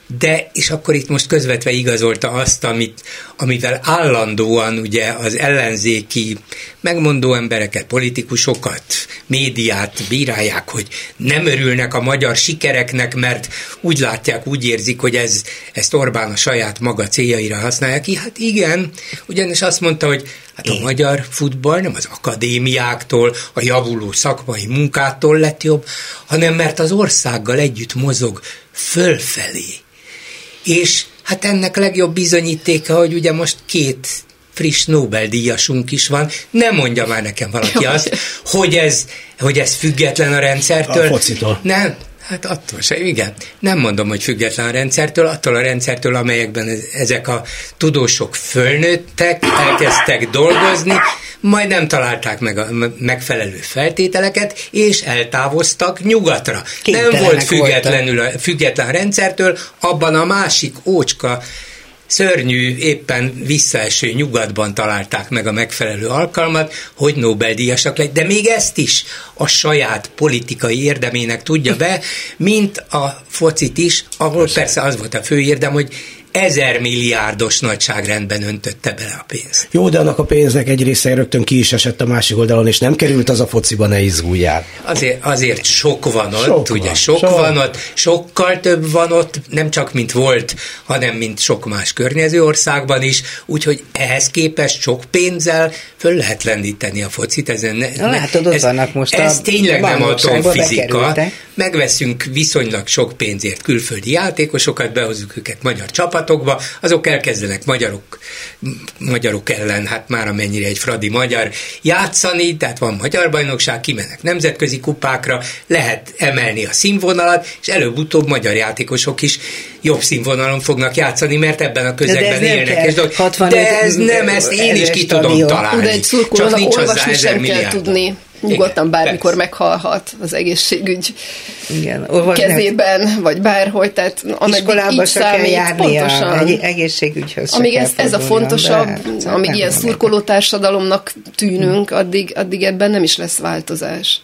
Speaker 4: de, és akkor itt most közvetve igazolta azt, amit, amivel állandóan ugye az ellenzéki megmondó embereket, politikusokat, médiát bírálják, hogy nem örülnek a magyar sikereknek, mert úgy látják, úgy érzik, hogy ez, ezt Orbán a saját maga céljaira használja ki. Hát igen, ugyanis azt mondta, hogy hát a magyar futball nem az akadémiáktól, a javuló szakmai munkától lett jobb, hanem mert az országgal együtt mozog fölfelé. És hát ennek legjobb bizonyítéka, hogy ugye most két friss Nobel-díjasunk is van. Nem mondja már nekem valaki azt, hogy ez, hogy ez független a rendszertől.
Speaker 2: A focitól.
Speaker 4: Nem, hát attól se, igen. Nem mondom, hogy független a rendszertől, attól a rendszertől, amelyekben ez- ezek a tudósok fölnőttek, elkezdtek dolgozni, majd nem találták meg a megfelelő feltételeket, és eltávoztak nyugatra. Nem
Speaker 3: Kénytelenek
Speaker 4: volt függetlenül a, független rendszertől, abban a másik ócska szörnyű, éppen visszaeső nyugatban találták meg a megfelelő alkalmat, hogy Nobel-díjasak legy, de még ezt is a saját politikai érdemének tudja be, mint a focit is, ahol persze. az volt a fő érdem, hogy ezer milliárdos nagyságrendben öntötte bele a pénzt.
Speaker 2: Jó, de annak a pénznek egy része rögtön ki is esett a másik oldalon, és nem került az a fociba, ne izguljál.
Speaker 4: Azért, azért sok van ott,
Speaker 2: Sok
Speaker 4: ugye
Speaker 2: van,
Speaker 4: sok,
Speaker 2: sok.
Speaker 4: van ott, sokkal több van ott, nem csak mint volt, hanem mint sok más környező országban is, úgyhogy ehhez képest sok pénzzel föl lehet lendíteni a focit. Ezen ne,
Speaker 3: Na, látod, ott
Speaker 4: ez,
Speaker 3: vannak most
Speaker 4: Ez
Speaker 3: a
Speaker 4: tényleg nem atomfizika. Megveszünk viszonylag sok pénzért külföldi játékosokat, behozzuk őket magyar csapatokba, azok elkezdenek magyarok, magyarok ellen, hát már amennyire egy fradi magyar játszani, tehát van magyar bajnokság, kimennek nemzetközi kupákra, lehet emelni a színvonalat, és előbb-utóbb magyar játékosok is jobb színvonalon fognak játszani, mert ebben a közegben élnek. És dolgok.
Speaker 3: 65
Speaker 4: de ez nem, ezt én is ki tudom találni.
Speaker 5: De egy
Speaker 4: Csak
Speaker 5: szurkolónak olvasni sem kell tudni. Nyugodtan bármikor
Speaker 4: persze.
Speaker 5: meghalhat az egészségügy
Speaker 3: Igen, olvasni-
Speaker 5: kezében, vagy bárhogy, tehát ameddig így számít,
Speaker 3: járnia,
Speaker 5: pontosan.
Speaker 3: egy egészségügyhöz
Speaker 5: Amíg ez, ez a fontosabb,
Speaker 3: hát,
Speaker 5: amíg ilyen szurkoló társadalomnak tűnünk, addig, addig ebben nem is lesz változás.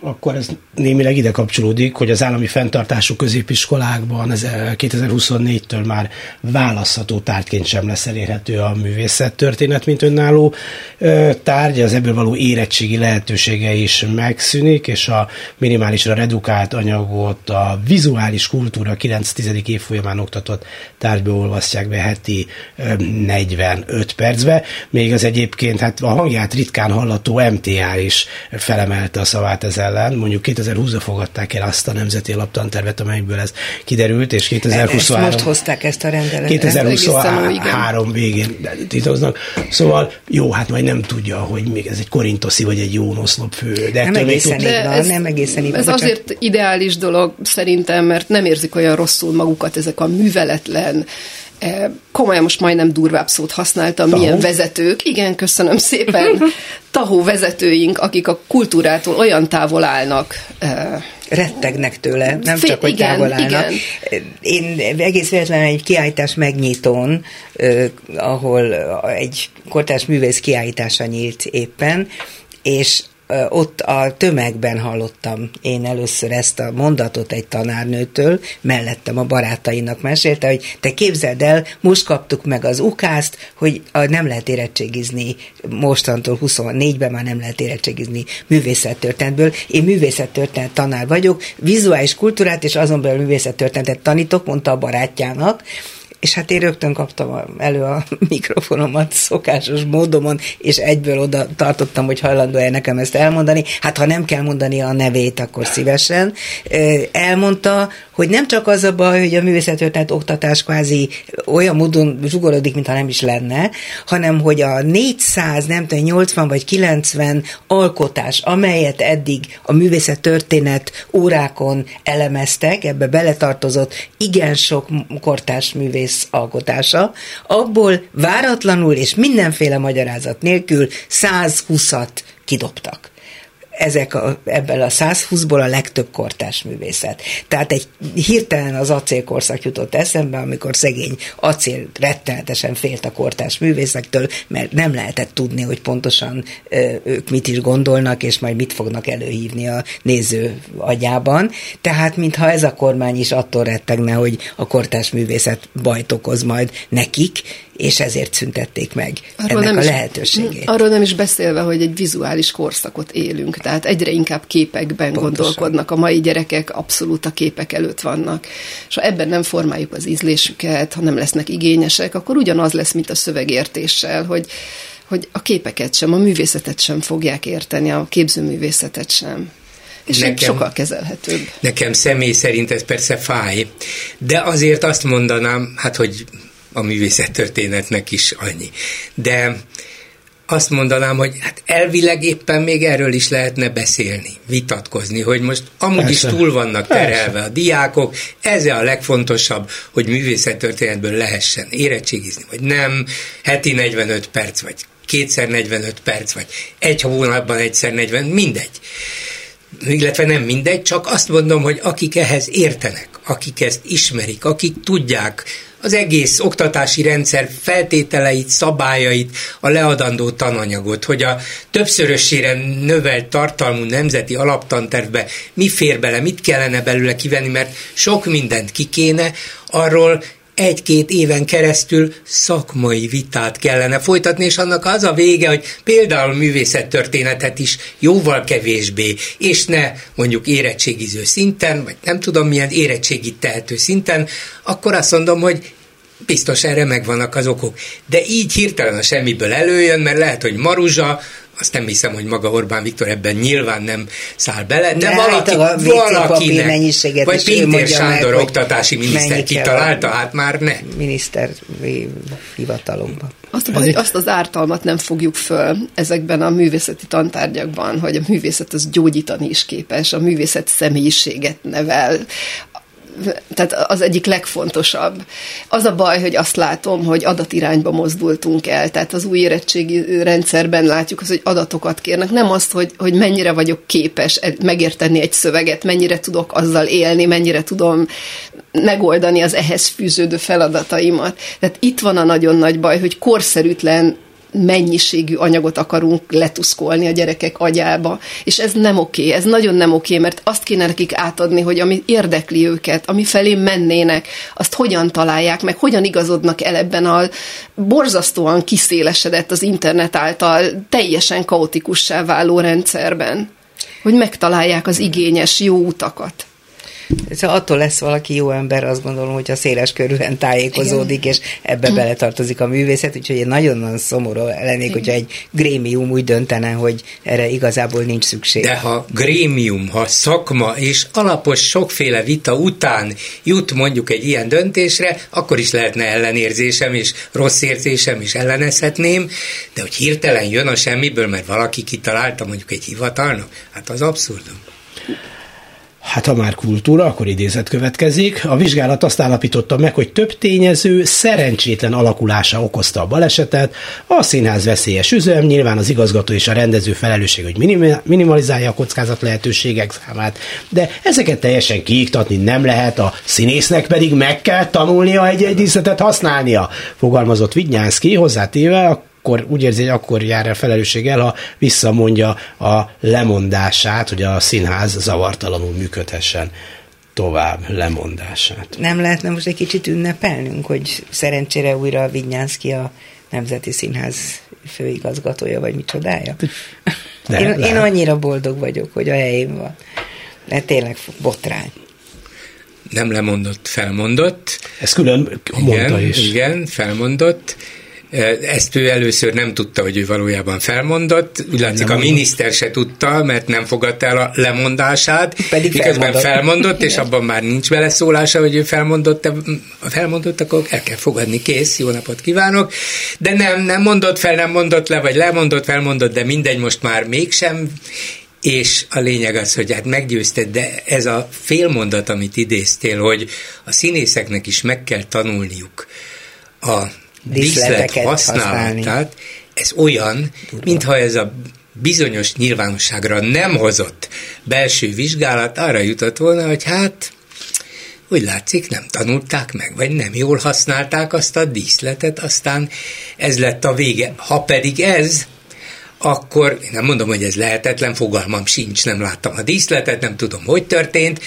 Speaker 2: Akkor ez némileg ide kapcsolódik, hogy az állami fenntartású középiskolákban ez eh, 2024-től már választható tárgyként sem lesz elérhető a művészettörténet, mint önálló ö, tárgy, az ebből való érettségi lehetősége is megszűnik, és a minimálisra redukált anyagot a vizuális kultúra 9-10. évfolyamán oktatott tárgyba olvasztják be heti ö, 45 percbe, még az egyébként hát a hangját ritkán hallató MTA is felemelte a szavát ez ellen. Mondjuk 2020-ra fogadták el azt a nemzeti alaptantervet, amelyből ez kiderült, és
Speaker 3: Ezt
Speaker 2: 2023
Speaker 3: most hozták ezt a rendeletet.
Speaker 5: egészen új, igen.
Speaker 2: 2023 végén titoznak. Szóval jó, hát majd nem tudja, hogy még ez egy korintoszi vagy egy jónoszlop fő. De
Speaker 3: Nem egészen
Speaker 2: tud-
Speaker 3: így van, nem egészen így van,
Speaker 5: Ez azért ideális dolog szerintem, mert nem érzik olyan rosszul magukat ezek a műveletlen, komolyan most majdnem durvább szót használtam,
Speaker 2: Tahó?
Speaker 5: milyen vezetők, igen, köszönöm szépen, tahó vezetőink, akik a kultúrától olyan távol állnak,
Speaker 3: rettegnek tőle, nem csak, hogy
Speaker 5: igen,
Speaker 3: távol állnak.
Speaker 5: igen.
Speaker 3: Én egész véletlenül egy kiállítás megnyitón, ahol egy kortárs művész kiállítása nyílt éppen, és ott a tömegben hallottam én először ezt a mondatot egy tanárnőtől, mellettem a barátainak mesélte, hogy te képzeld el, most kaptuk meg az ukázt, hogy nem lehet érettségizni, mostantól 24-ben már nem lehet érettségizni művészettörténetből. Én művészettörténet tanár vagyok, vizuális kultúrát és azon belül művészettörténetet tanítok, mondta a barátjának, és hát én rögtön kaptam elő a mikrofonomat szokásos módomon, és egyből oda tartottam, hogy hajlandó-e nekem ezt elmondani. Hát ha nem kell mondani a nevét, akkor szívesen. Elmondta, hogy nem csak az a baj, hogy a művészettörténet oktatás kvázi olyan módon zsugorodik, mintha nem is lenne, hanem hogy a 400, nem tudom, 80 vagy 90 alkotás, amelyet eddig a művészettörténet órákon elemeztek, ebbe beletartozott igen sok kortárs művész alkotása, abból váratlanul és mindenféle magyarázat nélkül 120-at kidobtak ezek a, ebből a 120-ból a legtöbb kortás művészet. Tehát egy hirtelen az acélkorszak jutott eszembe, amikor szegény acél rettenetesen félt a kortás művészektől, mert nem lehetett tudni, hogy pontosan ők mit is gondolnak, és majd mit fognak előhívni a néző agyában. Tehát, mintha ez a kormány is attól rettegne, hogy a kortás művészet bajt okoz majd nekik, és ezért szüntették meg arról ennek nem a is, lehetőségét.
Speaker 5: Arról nem is beszélve, hogy egy vizuális korszakot élünk, tehát egyre inkább képekben Pontosan. gondolkodnak, a mai gyerekek abszolút a képek előtt vannak. És ha ebben nem formáljuk az ízlésüket, ha nem lesznek igényesek, akkor ugyanaz lesz, mint a szövegértéssel, hogy hogy a képeket sem, a művészetet sem fogják érteni, a képzőművészetet sem. És nekem, sokkal kezelhetőbb.
Speaker 4: Nekem személy szerint ez persze fáj, de azért azt mondanám, hát hogy a művészettörténetnek is annyi. De azt mondanám, hogy hát elvileg éppen még erről is lehetne beszélni, vitatkozni, hogy most amúgy Persze. is túl vannak terhelve Persze. a diákok, ez a legfontosabb, hogy művészettörténetből lehessen érettségizni, vagy nem, heti 45 perc, vagy kétszer 45 perc, vagy egy hónapban egyszer 40, mindegy. Illetve nem mindegy, csak azt mondom, hogy akik ehhez értenek, akik ezt ismerik, akik tudják, az egész oktatási rendszer feltételeit, szabályait, a leadandó tananyagot, hogy a többszörösére növelt tartalmú nemzeti alaptantervbe mi fér bele, mit kellene belőle kivenni, mert sok mindent kikéne, arról egy-két éven keresztül szakmai vitát kellene folytatni, és annak az a vége, hogy például művészettörténetet is jóval kevésbé, és ne mondjuk érettségiző szinten, vagy nem tudom milyen érettségit tehető szinten, akkor azt mondom, hogy biztos erre megvannak az okok. De így hirtelen a semmiből előjön, mert lehet, hogy Maruzsa, azt nem hiszem, hogy maga Orbán Viktor ebben nyilván nem száll bele, de, de valaki, valakinek, vagy Pintér Sándor meg, oktatási miniszter kitalálta, hát már ne.
Speaker 3: Miniszter hivatalomban.
Speaker 5: Azt, hogy azt az ártalmat nem fogjuk föl ezekben a művészeti tantárgyakban, hogy a művészet az gyógyítani is képes, a művészet személyiséget nevel, tehát az egyik legfontosabb. Az a baj, hogy azt látom, hogy adatirányba mozdultunk el, tehát az új érettségi rendszerben látjuk az, hogy adatokat kérnek, nem azt, hogy, hogy mennyire vagyok képes megérteni egy szöveget, mennyire tudok azzal élni, mennyire tudom megoldani az ehhez fűződő feladataimat. Tehát itt van a nagyon nagy baj, hogy korszerűtlen mennyiségű anyagot akarunk letuszkolni a gyerekek agyába, és ez nem oké, ez nagyon nem oké, mert azt kéne nekik átadni, hogy ami érdekli őket, ami felé mennének, azt hogyan találják meg, hogyan igazodnak el ebben a borzasztóan kiszélesedett az internet által teljesen kaotikussá váló rendszerben, hogy megtalálják az igényes jó utakat.
Speaker 3: Szóval attól lesz valaki jó ember, azt gondolom, hogyha széles körülön tájékozódik, Igen. és ebbe beletartozik a művészet, úgyhogy én nagyon-nagyon szomorú lennék, hogyha egy grémium úgy döntene, hogy erre igazából nincs szükség.
Speaker 4: De ha grémium, ha szakma és alapos sokféle vita után jut mondjuk egy ilyen döntésre, akkor is lehetne ellenérzésem és rossz érzésem, és ellenezhetném, de hogy hirtelen jön a semmiből, mert valaki kitalálta mondjuk egy hivatalnak, hát az abszurdum.
Speaker 2: Hát ha már kultúra, akkor idézet következik. A vizsgálat azt állapította meg, hogy több tényező szerencsétlen alakulása okozta a balesetet. A színház veszélyes üzem, nyilván az igazgató és a rendező felelősség, hogy minimalizálja a kockázat lehetőségek számát, de ezeket teljesen kiiktatni nem lehet, a színésznek pedig meg kell tanulnia egy-egy díszletet használnia, fogalmazott Vignyánszki, hozzátéve a akkor úgy érzi, hogy akkor jár el felelősséggel, ha visszamondja a lemondását, hogy a színház zavartalanul működhessen tovább lemondását.
Speaker 3: Nem lehetne most egy kicsit ünnepelnünk, hogy szerencsére újra a Vinyánszki a Nemzeti Színház főigazgatója, vagy micsodája? De, én, én annyira boldog vagyok, hogy a helyén van. De tényleg botrány.
Speaker 4: Nem lemondott, felmondott.
Speaker 2: Ez külön mondta
Speaker 4: igen,
Speaker 2: is.
Speaker 4: Igen, felmondott ezt ő először nem tudta, hogy ő valójában felmondott. Úgy látszik, a miniszter se tudta, mert nem fogadta el a lemondását.
Speaker 3: Pedig
Speaker 4: miközben
Speaker 3: felmondott.
Speaker 4: felmondott, és abban már nincs beleszólása, hogy ő felmondott, felmondott, akkor el kell fogadni, kész, jó napot kívánok. De nem, nem mondott fel, nem mondott le, vagy lemondott, felmondott, de mindegy, most már mégsem és a lényeg az, hogy hát meggyőzted, de ez a félmondat, amit idéztél, hogy a színészeknek is meg kell tanulniuk a díszlet használatát, ez olyan, Durva. mintha ez a bizonyos nyilvánosságra nem hozott belső vizsgálat arra jutott volna, hogy hát úgy látszik, nem tanulták meg, vagy nem jól használták azt a díszletet, aztán ez lett a vége. Ha pedig ez, akkor én nem mondom, hogy ez lehetetlen, fogalmam sincs, nem láttam a díszletet, nem tudom, hogy történt,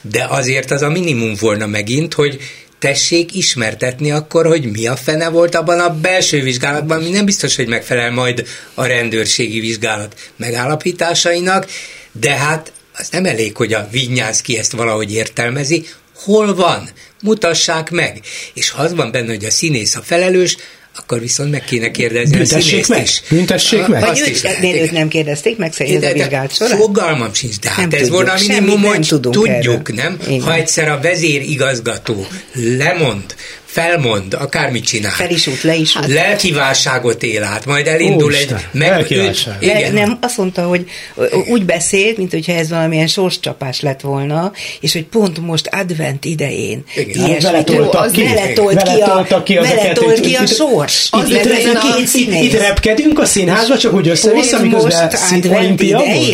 Speaker 4: de azért az a minimum volna megint, hogy tessék ismertetni akkor, hogy mi a fene volt abban a belső vizsgálatban, mi nem biztos, hogy megfelel majd a rendőrségi vizsgálat megállapításainak, de hát az nem elég, hogy a Vinyánszki ezt valahogy értelmezi, hol van, mutassák meg. És ha az van benne, hogy a színész a felelős, akkor viszont meg kéne kérdezni
Speaker 2: Büntessék
Speaker 4: a
Speaker 2: meg,
Speaker 4: is.
Speaker 2: Büntessék meg.
Speaker 3: Vagy őt, őt nem kérdezték meg szerint a vizsgált során?
Speaker 4: Fogalmam sincs, de hát
Speaker 3: Nem
Speaker 4: ez
Speaker 3: tudjuk,
Speaker 4: volna a minimum, hogy
Speaker 3: tudunk
Speaker 4: tudjuk,
Speaker 3: erről.
Speaker 4: nem?
Speaker 3: Igen.
Speaker 4: Ha egyszer a vezérigazgató lemond, felmond, akármit csinál.
Speaker 3: Fel is út, le is út.
Speaker 4: Lelkiválságot él át, majd elindul
Speaker 2: Úristen,
Speaker 4: egy... Meg,
Speaker 2: lelkiválság.
Speaker 4: ő- igen.
Speaker 3: Nem, azt mondta, hogy úgy beszélt, mint hogyha ez valamilyen sorscsapás lett volna, és hogy pont most advent idején
Speaker 4: Igen.
Speaker 3: ilyesmit-
Speaker 2: Vele toltak
Speaker 3: az
Speaker 2: ki.
Speaker 3: vele tolt
Speaker 2: Vele
Speaker 3: ki a,
Speaker 2: ki az
Speaker 3: vele
Speaker 2: eket,
Speaker 3: tolt
Speaker 2: itt-
Speaker 3: ki a sors.
Speaker 5: Az
Speaker 3: Itt
Speaker 2: Itt, itt repkedünk a színházba, csak úgy össze-vissza, miközben.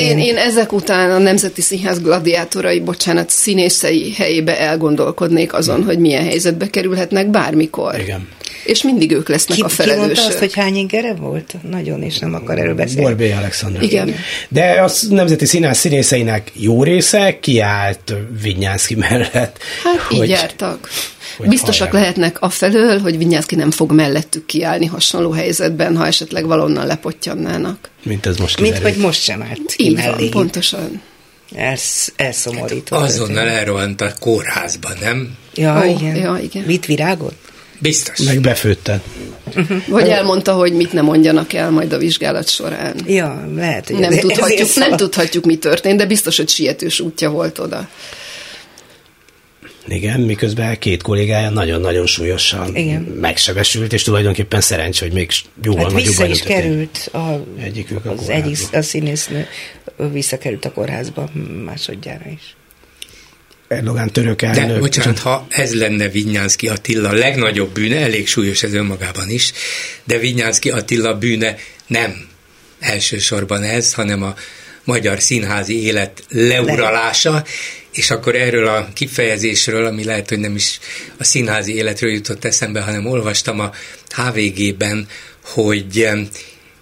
Speaker 5: Én, én ezek után a Nemzeti Színház gladiátorai, bocsánat, színészei helyébe elgondolkodnék azon, hogy milyen helyzetbe kerülhetnek bármikor.
Speaker 2: Igen.
Speaker 5: És mindig ők lesznek
Speaker 3: Ki,
Speaker 5: a
Speaker 3: ki mondta
Speaker 5: felelősök.
Speaker 3: azt, hogy hány ingere volt? Nagyon, és nem akar erről beszélni.
Speaker 2: Borbé Alexandra.
Speaker 5: Igen.
Speaker 2: De a Nemzeti Színház színészeinek jó része kiállt Vinyánszki mellett.
Speaker 5: Hát így jártak.
Speaker 2: hogy
Speaker 5: Biztosak
Speaker 2: hallják.
Speaker 5: lehetnek afelől, hogy Vinyászki nem fog mellettük kiállni hasonló helyzetben, ha esetleg valonnan lepottyannának.
Speaker 2: Mint ez most
Speaker 3: Mint
Speaker 2: kiderült.
Speaker 3: hogy most sem állt ki
Speaker 5: Így
Speaker 3: mellé.
Speaker 5: van, pontosan.
Speaker 3: Elsz, elszomorító.
Speaker 4: Azonnal elrohant a kórházba, nem?
Speaker 3: Ja,
Speaker 5: Ó,
Speaker 3: igen.
Speaker 5: ja, igen.
Speaker 3: Mit virágot?
Speaker 4: Biztos.
Speaker 2: Meg befőtted.
Speaker 5: Vagy elmondta, hogy mit nem mondjanak el majd a vizsgálat során.
Speaker 3: Ja, lehet, hogy
Speaker 5: Nem
Speaker 3: ezért-
Speaker 5: tudhatjuk,
Speaker 3: ezért
Speaker 5: nem tudhatjuk, mi történt, de biztos, hogy sietős útja volt oda.
Speaker 2: Igen, miközben két kollégája nagyon-nagyon súlyosan
Speaker 3: Igen.
Speaker 2: megsebesült, és tulajdonképpen szerencsé, hogy még jóval
Speaker 3: Hát
Speaker 2: nagyobb
Speaker 3: vissza is került a,
Speaker 2: Egyikük a
Speaker 3: az egyik a színésznő visszakerült a kórházba másodjára is.
Speaker 2: Erdogan török
Speaker 4: De
Speaker 2: elnök.
Speaker 4: bocsánat, ha ez lenne Vinyánszki Attila legnagyobb bűne, elég súlyos ez önmagában is, de Vinyánszki Attila bűne nem elsősorban ez, hanem a magyar színházi élet leuralása, és akkor erről a kifejezésről, ami lehet, hogy nem is a színházi életről jutott eszembe, hanem olvastam a HVG-ben, hogy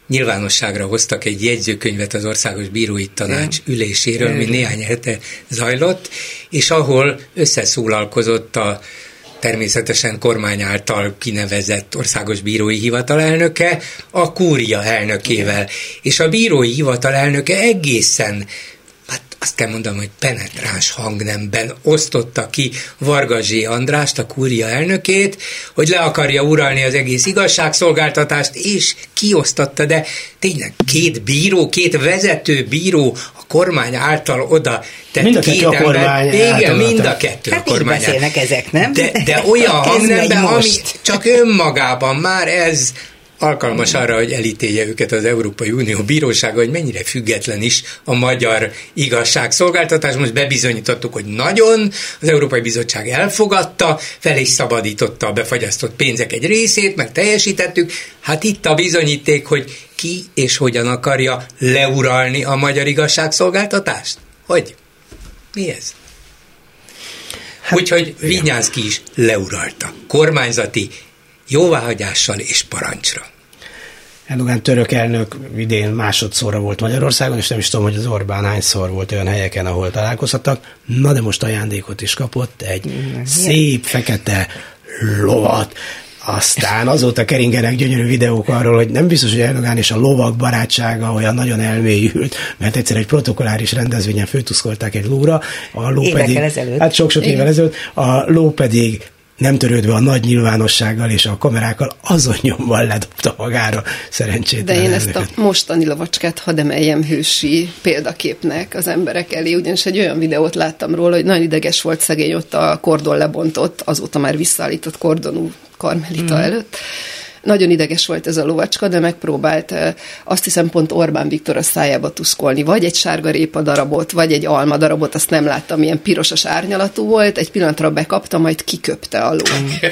Speaker 4: nyilvánosságra hoztak egy jegyzőkönyvet az Országos Bírói Tanács üléséről, ami néhány hete zajlott, és ahol összeszólalkozott a természetesen kormány által kinevezett országos bírói hivatal elnöke a kúria elnökével. És a bírói hivatal elnöke egészen azt kell mondanom, hogy penetráns hangnemben osztotta ki Varga Zsé Andrást, a kúria elnökét, hogy le akarja uralni az egész igazságszolgáltatást, és kiosztotta, de tényleg két bíró, két vezető bíró a kormány által oda tett
Speaker 2: Mind a
Speaker 4: két
Speaker 2: a
Speaker 4: ember.
Speaker 2: kormány
Speaker 4: Igen, mind a kettő
Speaker 3: Hát
Speaker 4: a kormány
Speaker 3: beszélnek ezek, nem?
Speaker 4: De, de olyan hangnemben, ami
Speaker 3: most.
Speaker 4: csak önmagában már ez alkalmas arra, hogy elítélje őket az Európai Unió bírósága, hogy mennyire független is a magyar igazságszolgáltatás. Most bebizonyítottuk, hogy nagyon, az Európai Bizottság elfogadta, fel is szabadította a befagyasztott pénzek egy részét, meg teljesítettük. Hát itt a bizonyíték, hogy ki és hogyan akarja leuralni a magyar igazságszolgáltatást? Hogy? Mi ez? Hát, Úgyhogy Vinyánszki is leuralta. Kormányzati jóváhagyással és parancsra.
Speaker 2: Erdogan török elnök idén másodszorra volt Magyarországon, és nem is tudom, hogy az Orbán hányszor volt olyan helyeken, ahol találkozhattak. Na de most ajándékot is kapott, egy szép fekete lovat, aztán azóta keringenek gyönyörű videók arról, hogy nem biztos, hogy Erdogan és a lovak barátsága olyan nagyon elmélyült, mert egyszer egy protokoláris rendezvényen főtuszkolták egy lóra, a ló
Speaker 3: Évekkel
Speaker 2: pedig,
Speaker 3: ezelőtt.
Speaker 2: hát sok-sok évvel ezelőtt, a ló pedig nem törődve a nagy nyilvánossággal és a kamerákkal, azon nyomban ledobta magára szerencsét.
Speaker 5: De én ezt a mostani lovacskát hadd emeljem hősi példaképnek az emberek elé, ugyanis egy olyan videót láttam róla, hogy nagyon ideges volt szegény ott a kordon lebontott, azóta már visszaállított kordonú karmelita mm. előtt. Nagyon ideges volt ez a lovacska, de megpróbált azt hiszem pont Orbán Viktor a szájába tuszkolni, vagy egy sárga répa darabot, vagy egy alma darabot, azt nem láttam, milyen pirosas árnyalatú volt, egy pillanatra bekapta, majd kiköpte a ló.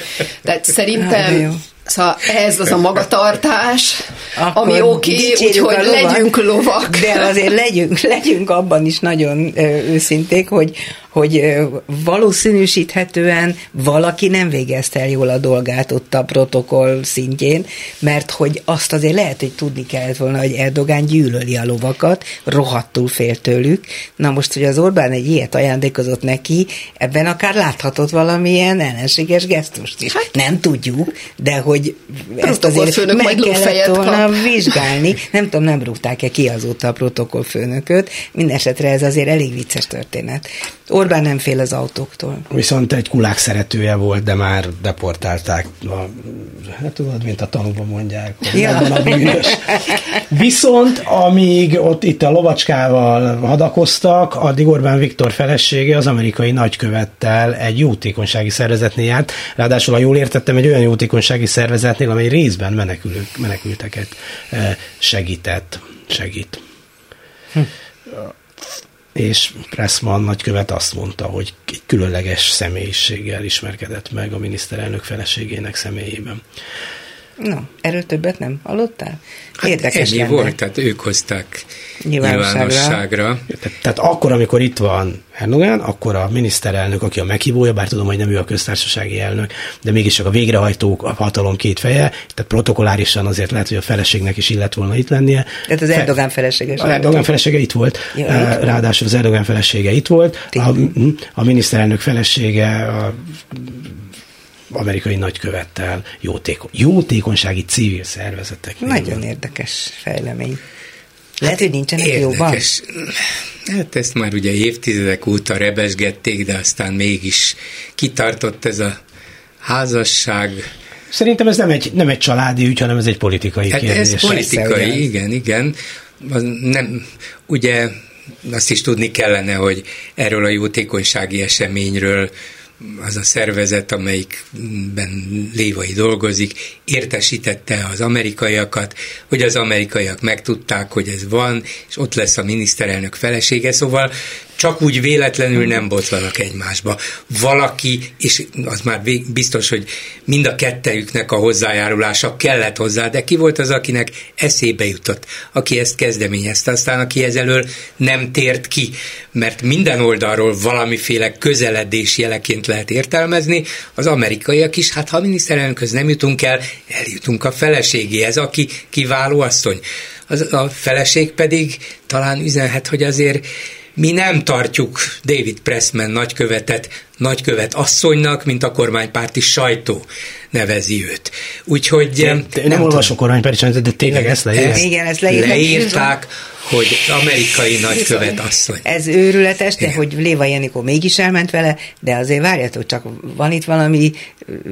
Speaker 5: Tehát
Speaker 3: Hát,
Speaker 5: szerintem. Szóval ez az a magatartás,
Speaker 3: Akkor
Speaker 5: ami oké, okay, úgyhogy legyünk lovak.
Speaker 3: De azért legyünk, legyünk abban is nagyon őszinték, hogy, hogy valószínűsíthetően valaki nem végezte el jól a dolgát ott a protokoll szintjén, mert hogy azt azért lehet, hogy tudni kellett volna, hogy Erdogán gyűlöli a lovakat, rohadtul fél tőlük. Na most, hogy az Orbán egy ilyet ajándékozott neki, ebben akár láthatott valamilyen ellenséges gesztust is. Hát, nem tudjuk, de hogy ezt azért meg
Speaker 5: majd
Speaker 3: kellett volna
Speaker 5: kap.
Speaker 3: vizsgálni. Nem tudom, nem rúgták-e ki azóta a protokollfőnököt. Mindenesetre ez azért elég vicces történet. Orbán nem fél az autóktól.
Speaker 2: Viszont egy kulák szeretője volt, de már deportálták. A, hát tudod, mint a tanúban mondják, hogy
Speaker 3: Ja.
Speaker 2: a bűnös. Viszont amíg ott itt a lovacskával hadakoztak, addig Orbán Viktor felesége az amerikai nagykövettel egy jótékonysági szervezetnél járt. Ráadásul, ha jól értettem, egy olyan jótékonysági szervezetnél, amely részben menekülők, menekülteket eh, segített, segít. Hm. És Pressman nagykövet azt mondta, hogy egy különleges személyiséggel ismerkedett meg a miniszterelnök feleségének személyében.
Speaker 3: No, erről többet nem hallottál?
Speaker 4: Hát
Speaker 3: Érdekes
Speaker 4: ennyi
Speaker 3: lenne.
Speaker 4: volt, tehát ők hozták
Speaker 3: Nyilvánosságra.
Speaker 4: nyilvánosságra.
Speaker 2: Tehát, tehát akkor, amikor itt van Erdogan, akkor a miniszterelnök, aki a meghívója, bár tudom, hogy nem ő a köztársasági elnök, de mégiscsak a végrehajtók, a hatalom két feje, tehát protokolárisan azért lehet, hogy a feleségnek is illet volna itt lennie.
Speaker 3: Tehát az Erdogan feleséges.
Speaker 2: A Erdogan felesége itt volt,
Speaker 3: Ja, itt
Speaker 2: ráadásul az Erdogan felesége itt volt, a, a miniszterelnök felesége a amerikai nagykövettel jótékony, jótékonysági civil szervezetek.
Speaker 3: Nagyon érdekes fejlemény. Lehet, hogy nincsenek jóban.
Speaker 4: Érdekes. Hát ezt már ugye évtizedek óta rebesgették, de aztán mégis kitartott ez a házasság.
Speaker 2: Szerintem ez nem egy, nem egy családi ügy, hanem ez egy politikai
Speaker 4: Hát
Speaker 2: kérdés.
Speaker 4: ez politikai,
Speaker 3: Persze,
Speaker 4: igen, igen. Nem, ugye azt is tudni kellene, hogy erről a jótékonysági eseményről az a szervezet, amelyikben Lévai dolgozik, értesítette az amerikaiakat, hogy az amerikaiak megtudták, hogy ez van, és ott lesz a miniszterelnök felesége, szóval csak úgy véletlenül nem botlanak egymásba. Valaki, és az már biztos, hogy mind a kettejüknek a hozzájárulása kellett hozzá, de ki volt az, akinek eszébe jutott, aki ezt kezdeményezte, aztán aki ezelől nem tért ki, mert minden oldalról valamiféle közeledés jeleként lehet értelmezni, az amerikaiak is, hát ha a miniszterelnökhöz nem jutunk el, eljutunk a feleségéhez, aki kiváló asszony. Az, a feleség pedig talán üzenhet, hogy azért mi nem tartjuk David Pressman nagykövetet nagykövet asszonynak, mint a kormánypárti sajtó nevezi őt. Úgyhogy
Speaker 2: Én, nem, nem olvasok kormánypericsenetet, de tényleg ezt leírják.
Speaker 3: Igen, ezt leírták.
Speaker 4: leírták, hogy amerikai nagykövet asszony.
Speaker 3: Ez őrületes, de
Speaker 4: Igen.
Speaker 3: hogy Léva Jenikó mégis elment vele, de azért várjatok, csak van itt valami,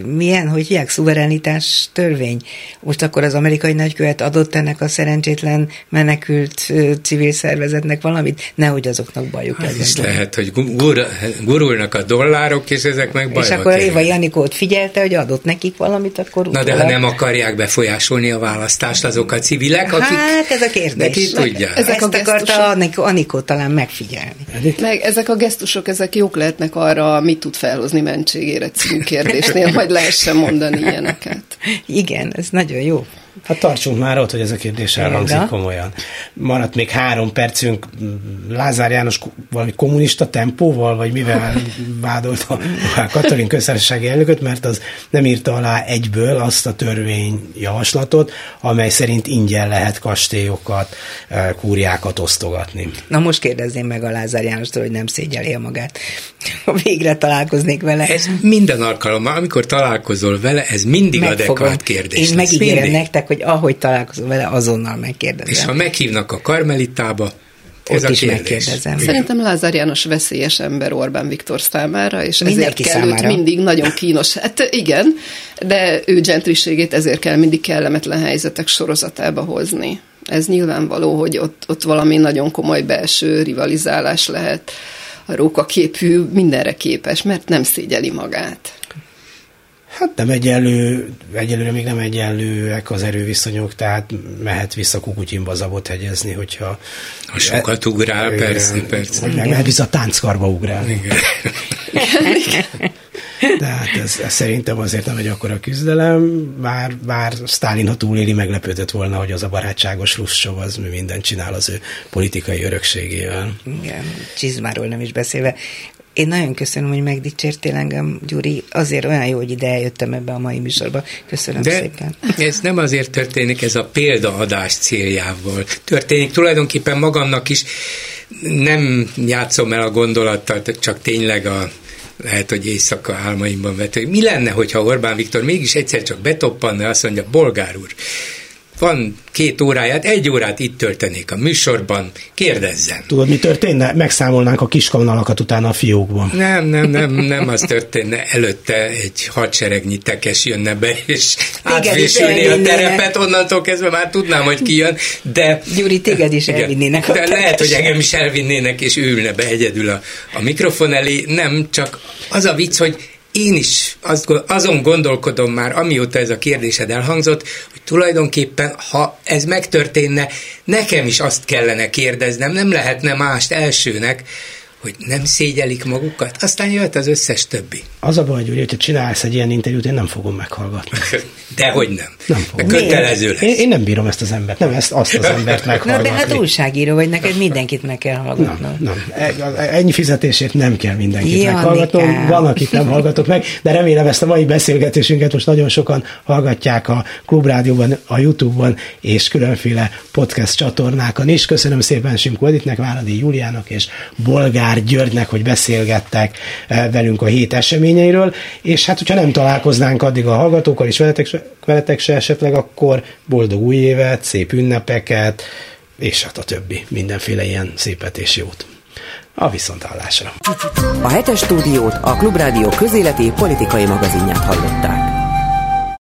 Speaker 3: milyen, hogy hívják, szuverenitás törvény. Most akkor az amerikai nagykövet adott ennek a szerencsétlen menekült civil szervezetnek valamit, nehogy azoknak bajuk
Speaker 4: is
Speaker 3: legyen.
Speaker 4: lehet, hogy gur, gurulnak a dollárok, és ezek meg
Speaker 3: És
Speaker 4: bajba
Speaker 3: akkor Léva
Speaker 4: kerülnek.
Speaker 3: Janikót figyelte, hogy adott nekik valamit, akkor
Speaker 4: Na de ha nem akarják befolyásolni a választást azok a civilek, akik...
Speaker 3: Hát ez a kérdés.
Speaker 4: De ki tudja?
Speaker 5: Ezek
Speaker 3: Ezt
Speaker 5: a
Speaker 3: akarta
Speaker 5: gesztusok.
Speaker 3: Anikó, Anikó talán megfigyelni.
Speaker 5: Meg ezek a gesztusok, ezek jók lehetnek arra, mit tud felhozni mentségére című kérdésnél, majd lehessen mondani ilyeneket.
Speaker 3: Igen, ez nagyon jó.
Speaker 2: Hát tartsunk már ott, hogy ez a kérdés elhangzik komolyan. Maradt még három percünk. Lázár János valami kommunista tempóval, vagy mivel vádolta a Katalin köztársasági elnököt, mert az nem írta alá egyből azt a törvényjavaslatot, amely szerint ingyen lehet kastélyokat, eh, kúriákat osztogatni.
Speaker 3: Na most kérdezném meg a Lázár Jánostól, hogy nem szégyeli magát. Ha végre találkoznék vele.
Speaker 4: Ez minden alkalommal, amikor találkozol vele, ez mindig Megfogom. adekvát kérdés.
Speaker 3: Én megígérem nektek, hogy ahogy találkozom vele, azonnal megkérdezem.
Speaker 4: És ha meghívnak a karmelitába, ez
Speaker 3: Ott is kérdés. megkérdezem.
Speaker 5: Szerintem Lázár János veszélyes ember Orbán Viktor számára, és Mindenki ezért kell számára. őt mindig nagyon kínos. Hát igen, de ő gentriségét ezért kell mindig kellemetlen helyzetek sorozatába hozni. Ez nyilvánvaló, hogy ott, ott valami nagyon komoly belső rivalizálás lehet. A rókaképű mindenre képes, mert nem szégyeli magát.
Speaker 2: Hát nem egyenlő, egyelőre még nem egyenlőek az erőviszonyok, tehát mehet vissza Kukutyinba zabot hegyezni, hogyha...
Speaker 4: Ha sokat ugrál, e, persze, persze.
Speaker 2: Meg mehet vissza tánckarba ugrál. Igen. De hát ez, ez, szerintem azért nem egy akkora küzdelem, bár, bár Stalin, ha túléli, meglepődött volna, hogy az a barátságos Russov az mi mindent csinál az ő politikai örökségével.
Speaker 3: Igen, csizmáról nem is beszélve. Én nagyon köszönöm, hogy megdicsértél engem, Gyuri. Azért olyan jó, hogy ide eljöttem ebbe a mai műsorba. Köszönöm
Speaker 4: De
Speaker 3: szépen.
Speaker 4: ez nem azért történik, ez a példaadás céljával történik. Tulajdonképpen magamnak is nem játszom el a gondolattal, csak tényleg a lehet, hogy éjszaka álmaimban vető. Mi lenne, hogyha Orbán Viktor mégis egyszer csak betoppanna, azt mondja, bolgár úr, van két óráját, egy órát itt töltenék a műsorban, kérdezzen.
Speaker 2: Tudod, mi történne? Megszámolnánk a kiskamnalakat utána a fiókban.
Speaker 4: Nem, nem, nem, nem az történne. Előtte egy hadseregnyi tekes jönne be, és átfésülni a terepet, onnantól kezdve már tudnám, hogy ki jön, de...
Speaker 3: Gyuri, téged is elvinnének
Speaker 4: a De lehet, hogy engem is elvinnének, és ő ülne be egyedül a, a mikrofon elé. Nem, csak az a vicc, hogy én is azon gondolkodom már, amióta ez a kérdésed elhangzott, hogy tulajdonképpen, ha ez megtörténne, nekem is azt kellene kérdeznem, nem lehetne mást elsőnek, hogy nem szégyelik magukat, aztán jöhet az összes többi.
Speaker 2: Az a baj, Gyuri, hogyha csinálsz egy ilyen interjút, én nem fogom meghallgatni.
Speaker 4: Dehogy nem. Nem fogom. Kötelező lesz.
Speaker 2: Én, én, nem bírom ezt az embert, nem ezt, azt az embert meghallgatni.
Speaker 3: Na, de hát újságíró vagy, neked mindenkit meg kell hallgatnom. Nem,
Speaker 2: nem. E, ennyi fizetésért nem kell mindenkit ja, meghallgatnom. Van, akit nem hallgatok meg, de remélem ezt a mai beszélgetésünket most nagyon sokan hallgatják a Klubrádióban, a Youtube-on és különféle podcast csatornákon is. Köszönöm szépen Simko Editnek, Váradi Júliának és Bolgár Molnár Györgynek, hogy beszélgettek eh, velünk a hét eseményeiről, és hát, hogyha nem találkoznánk addig a hallgatókkal és veletek, veletek se esetleg, akkor boldog új évet, szép ünnepeket, és hát a többi, mindenféle ilyen szépet és jót. A viszontállásra.
Speaker 1: A hetes stúdiót a Klubrádió közéleti politikai magazinját hallották.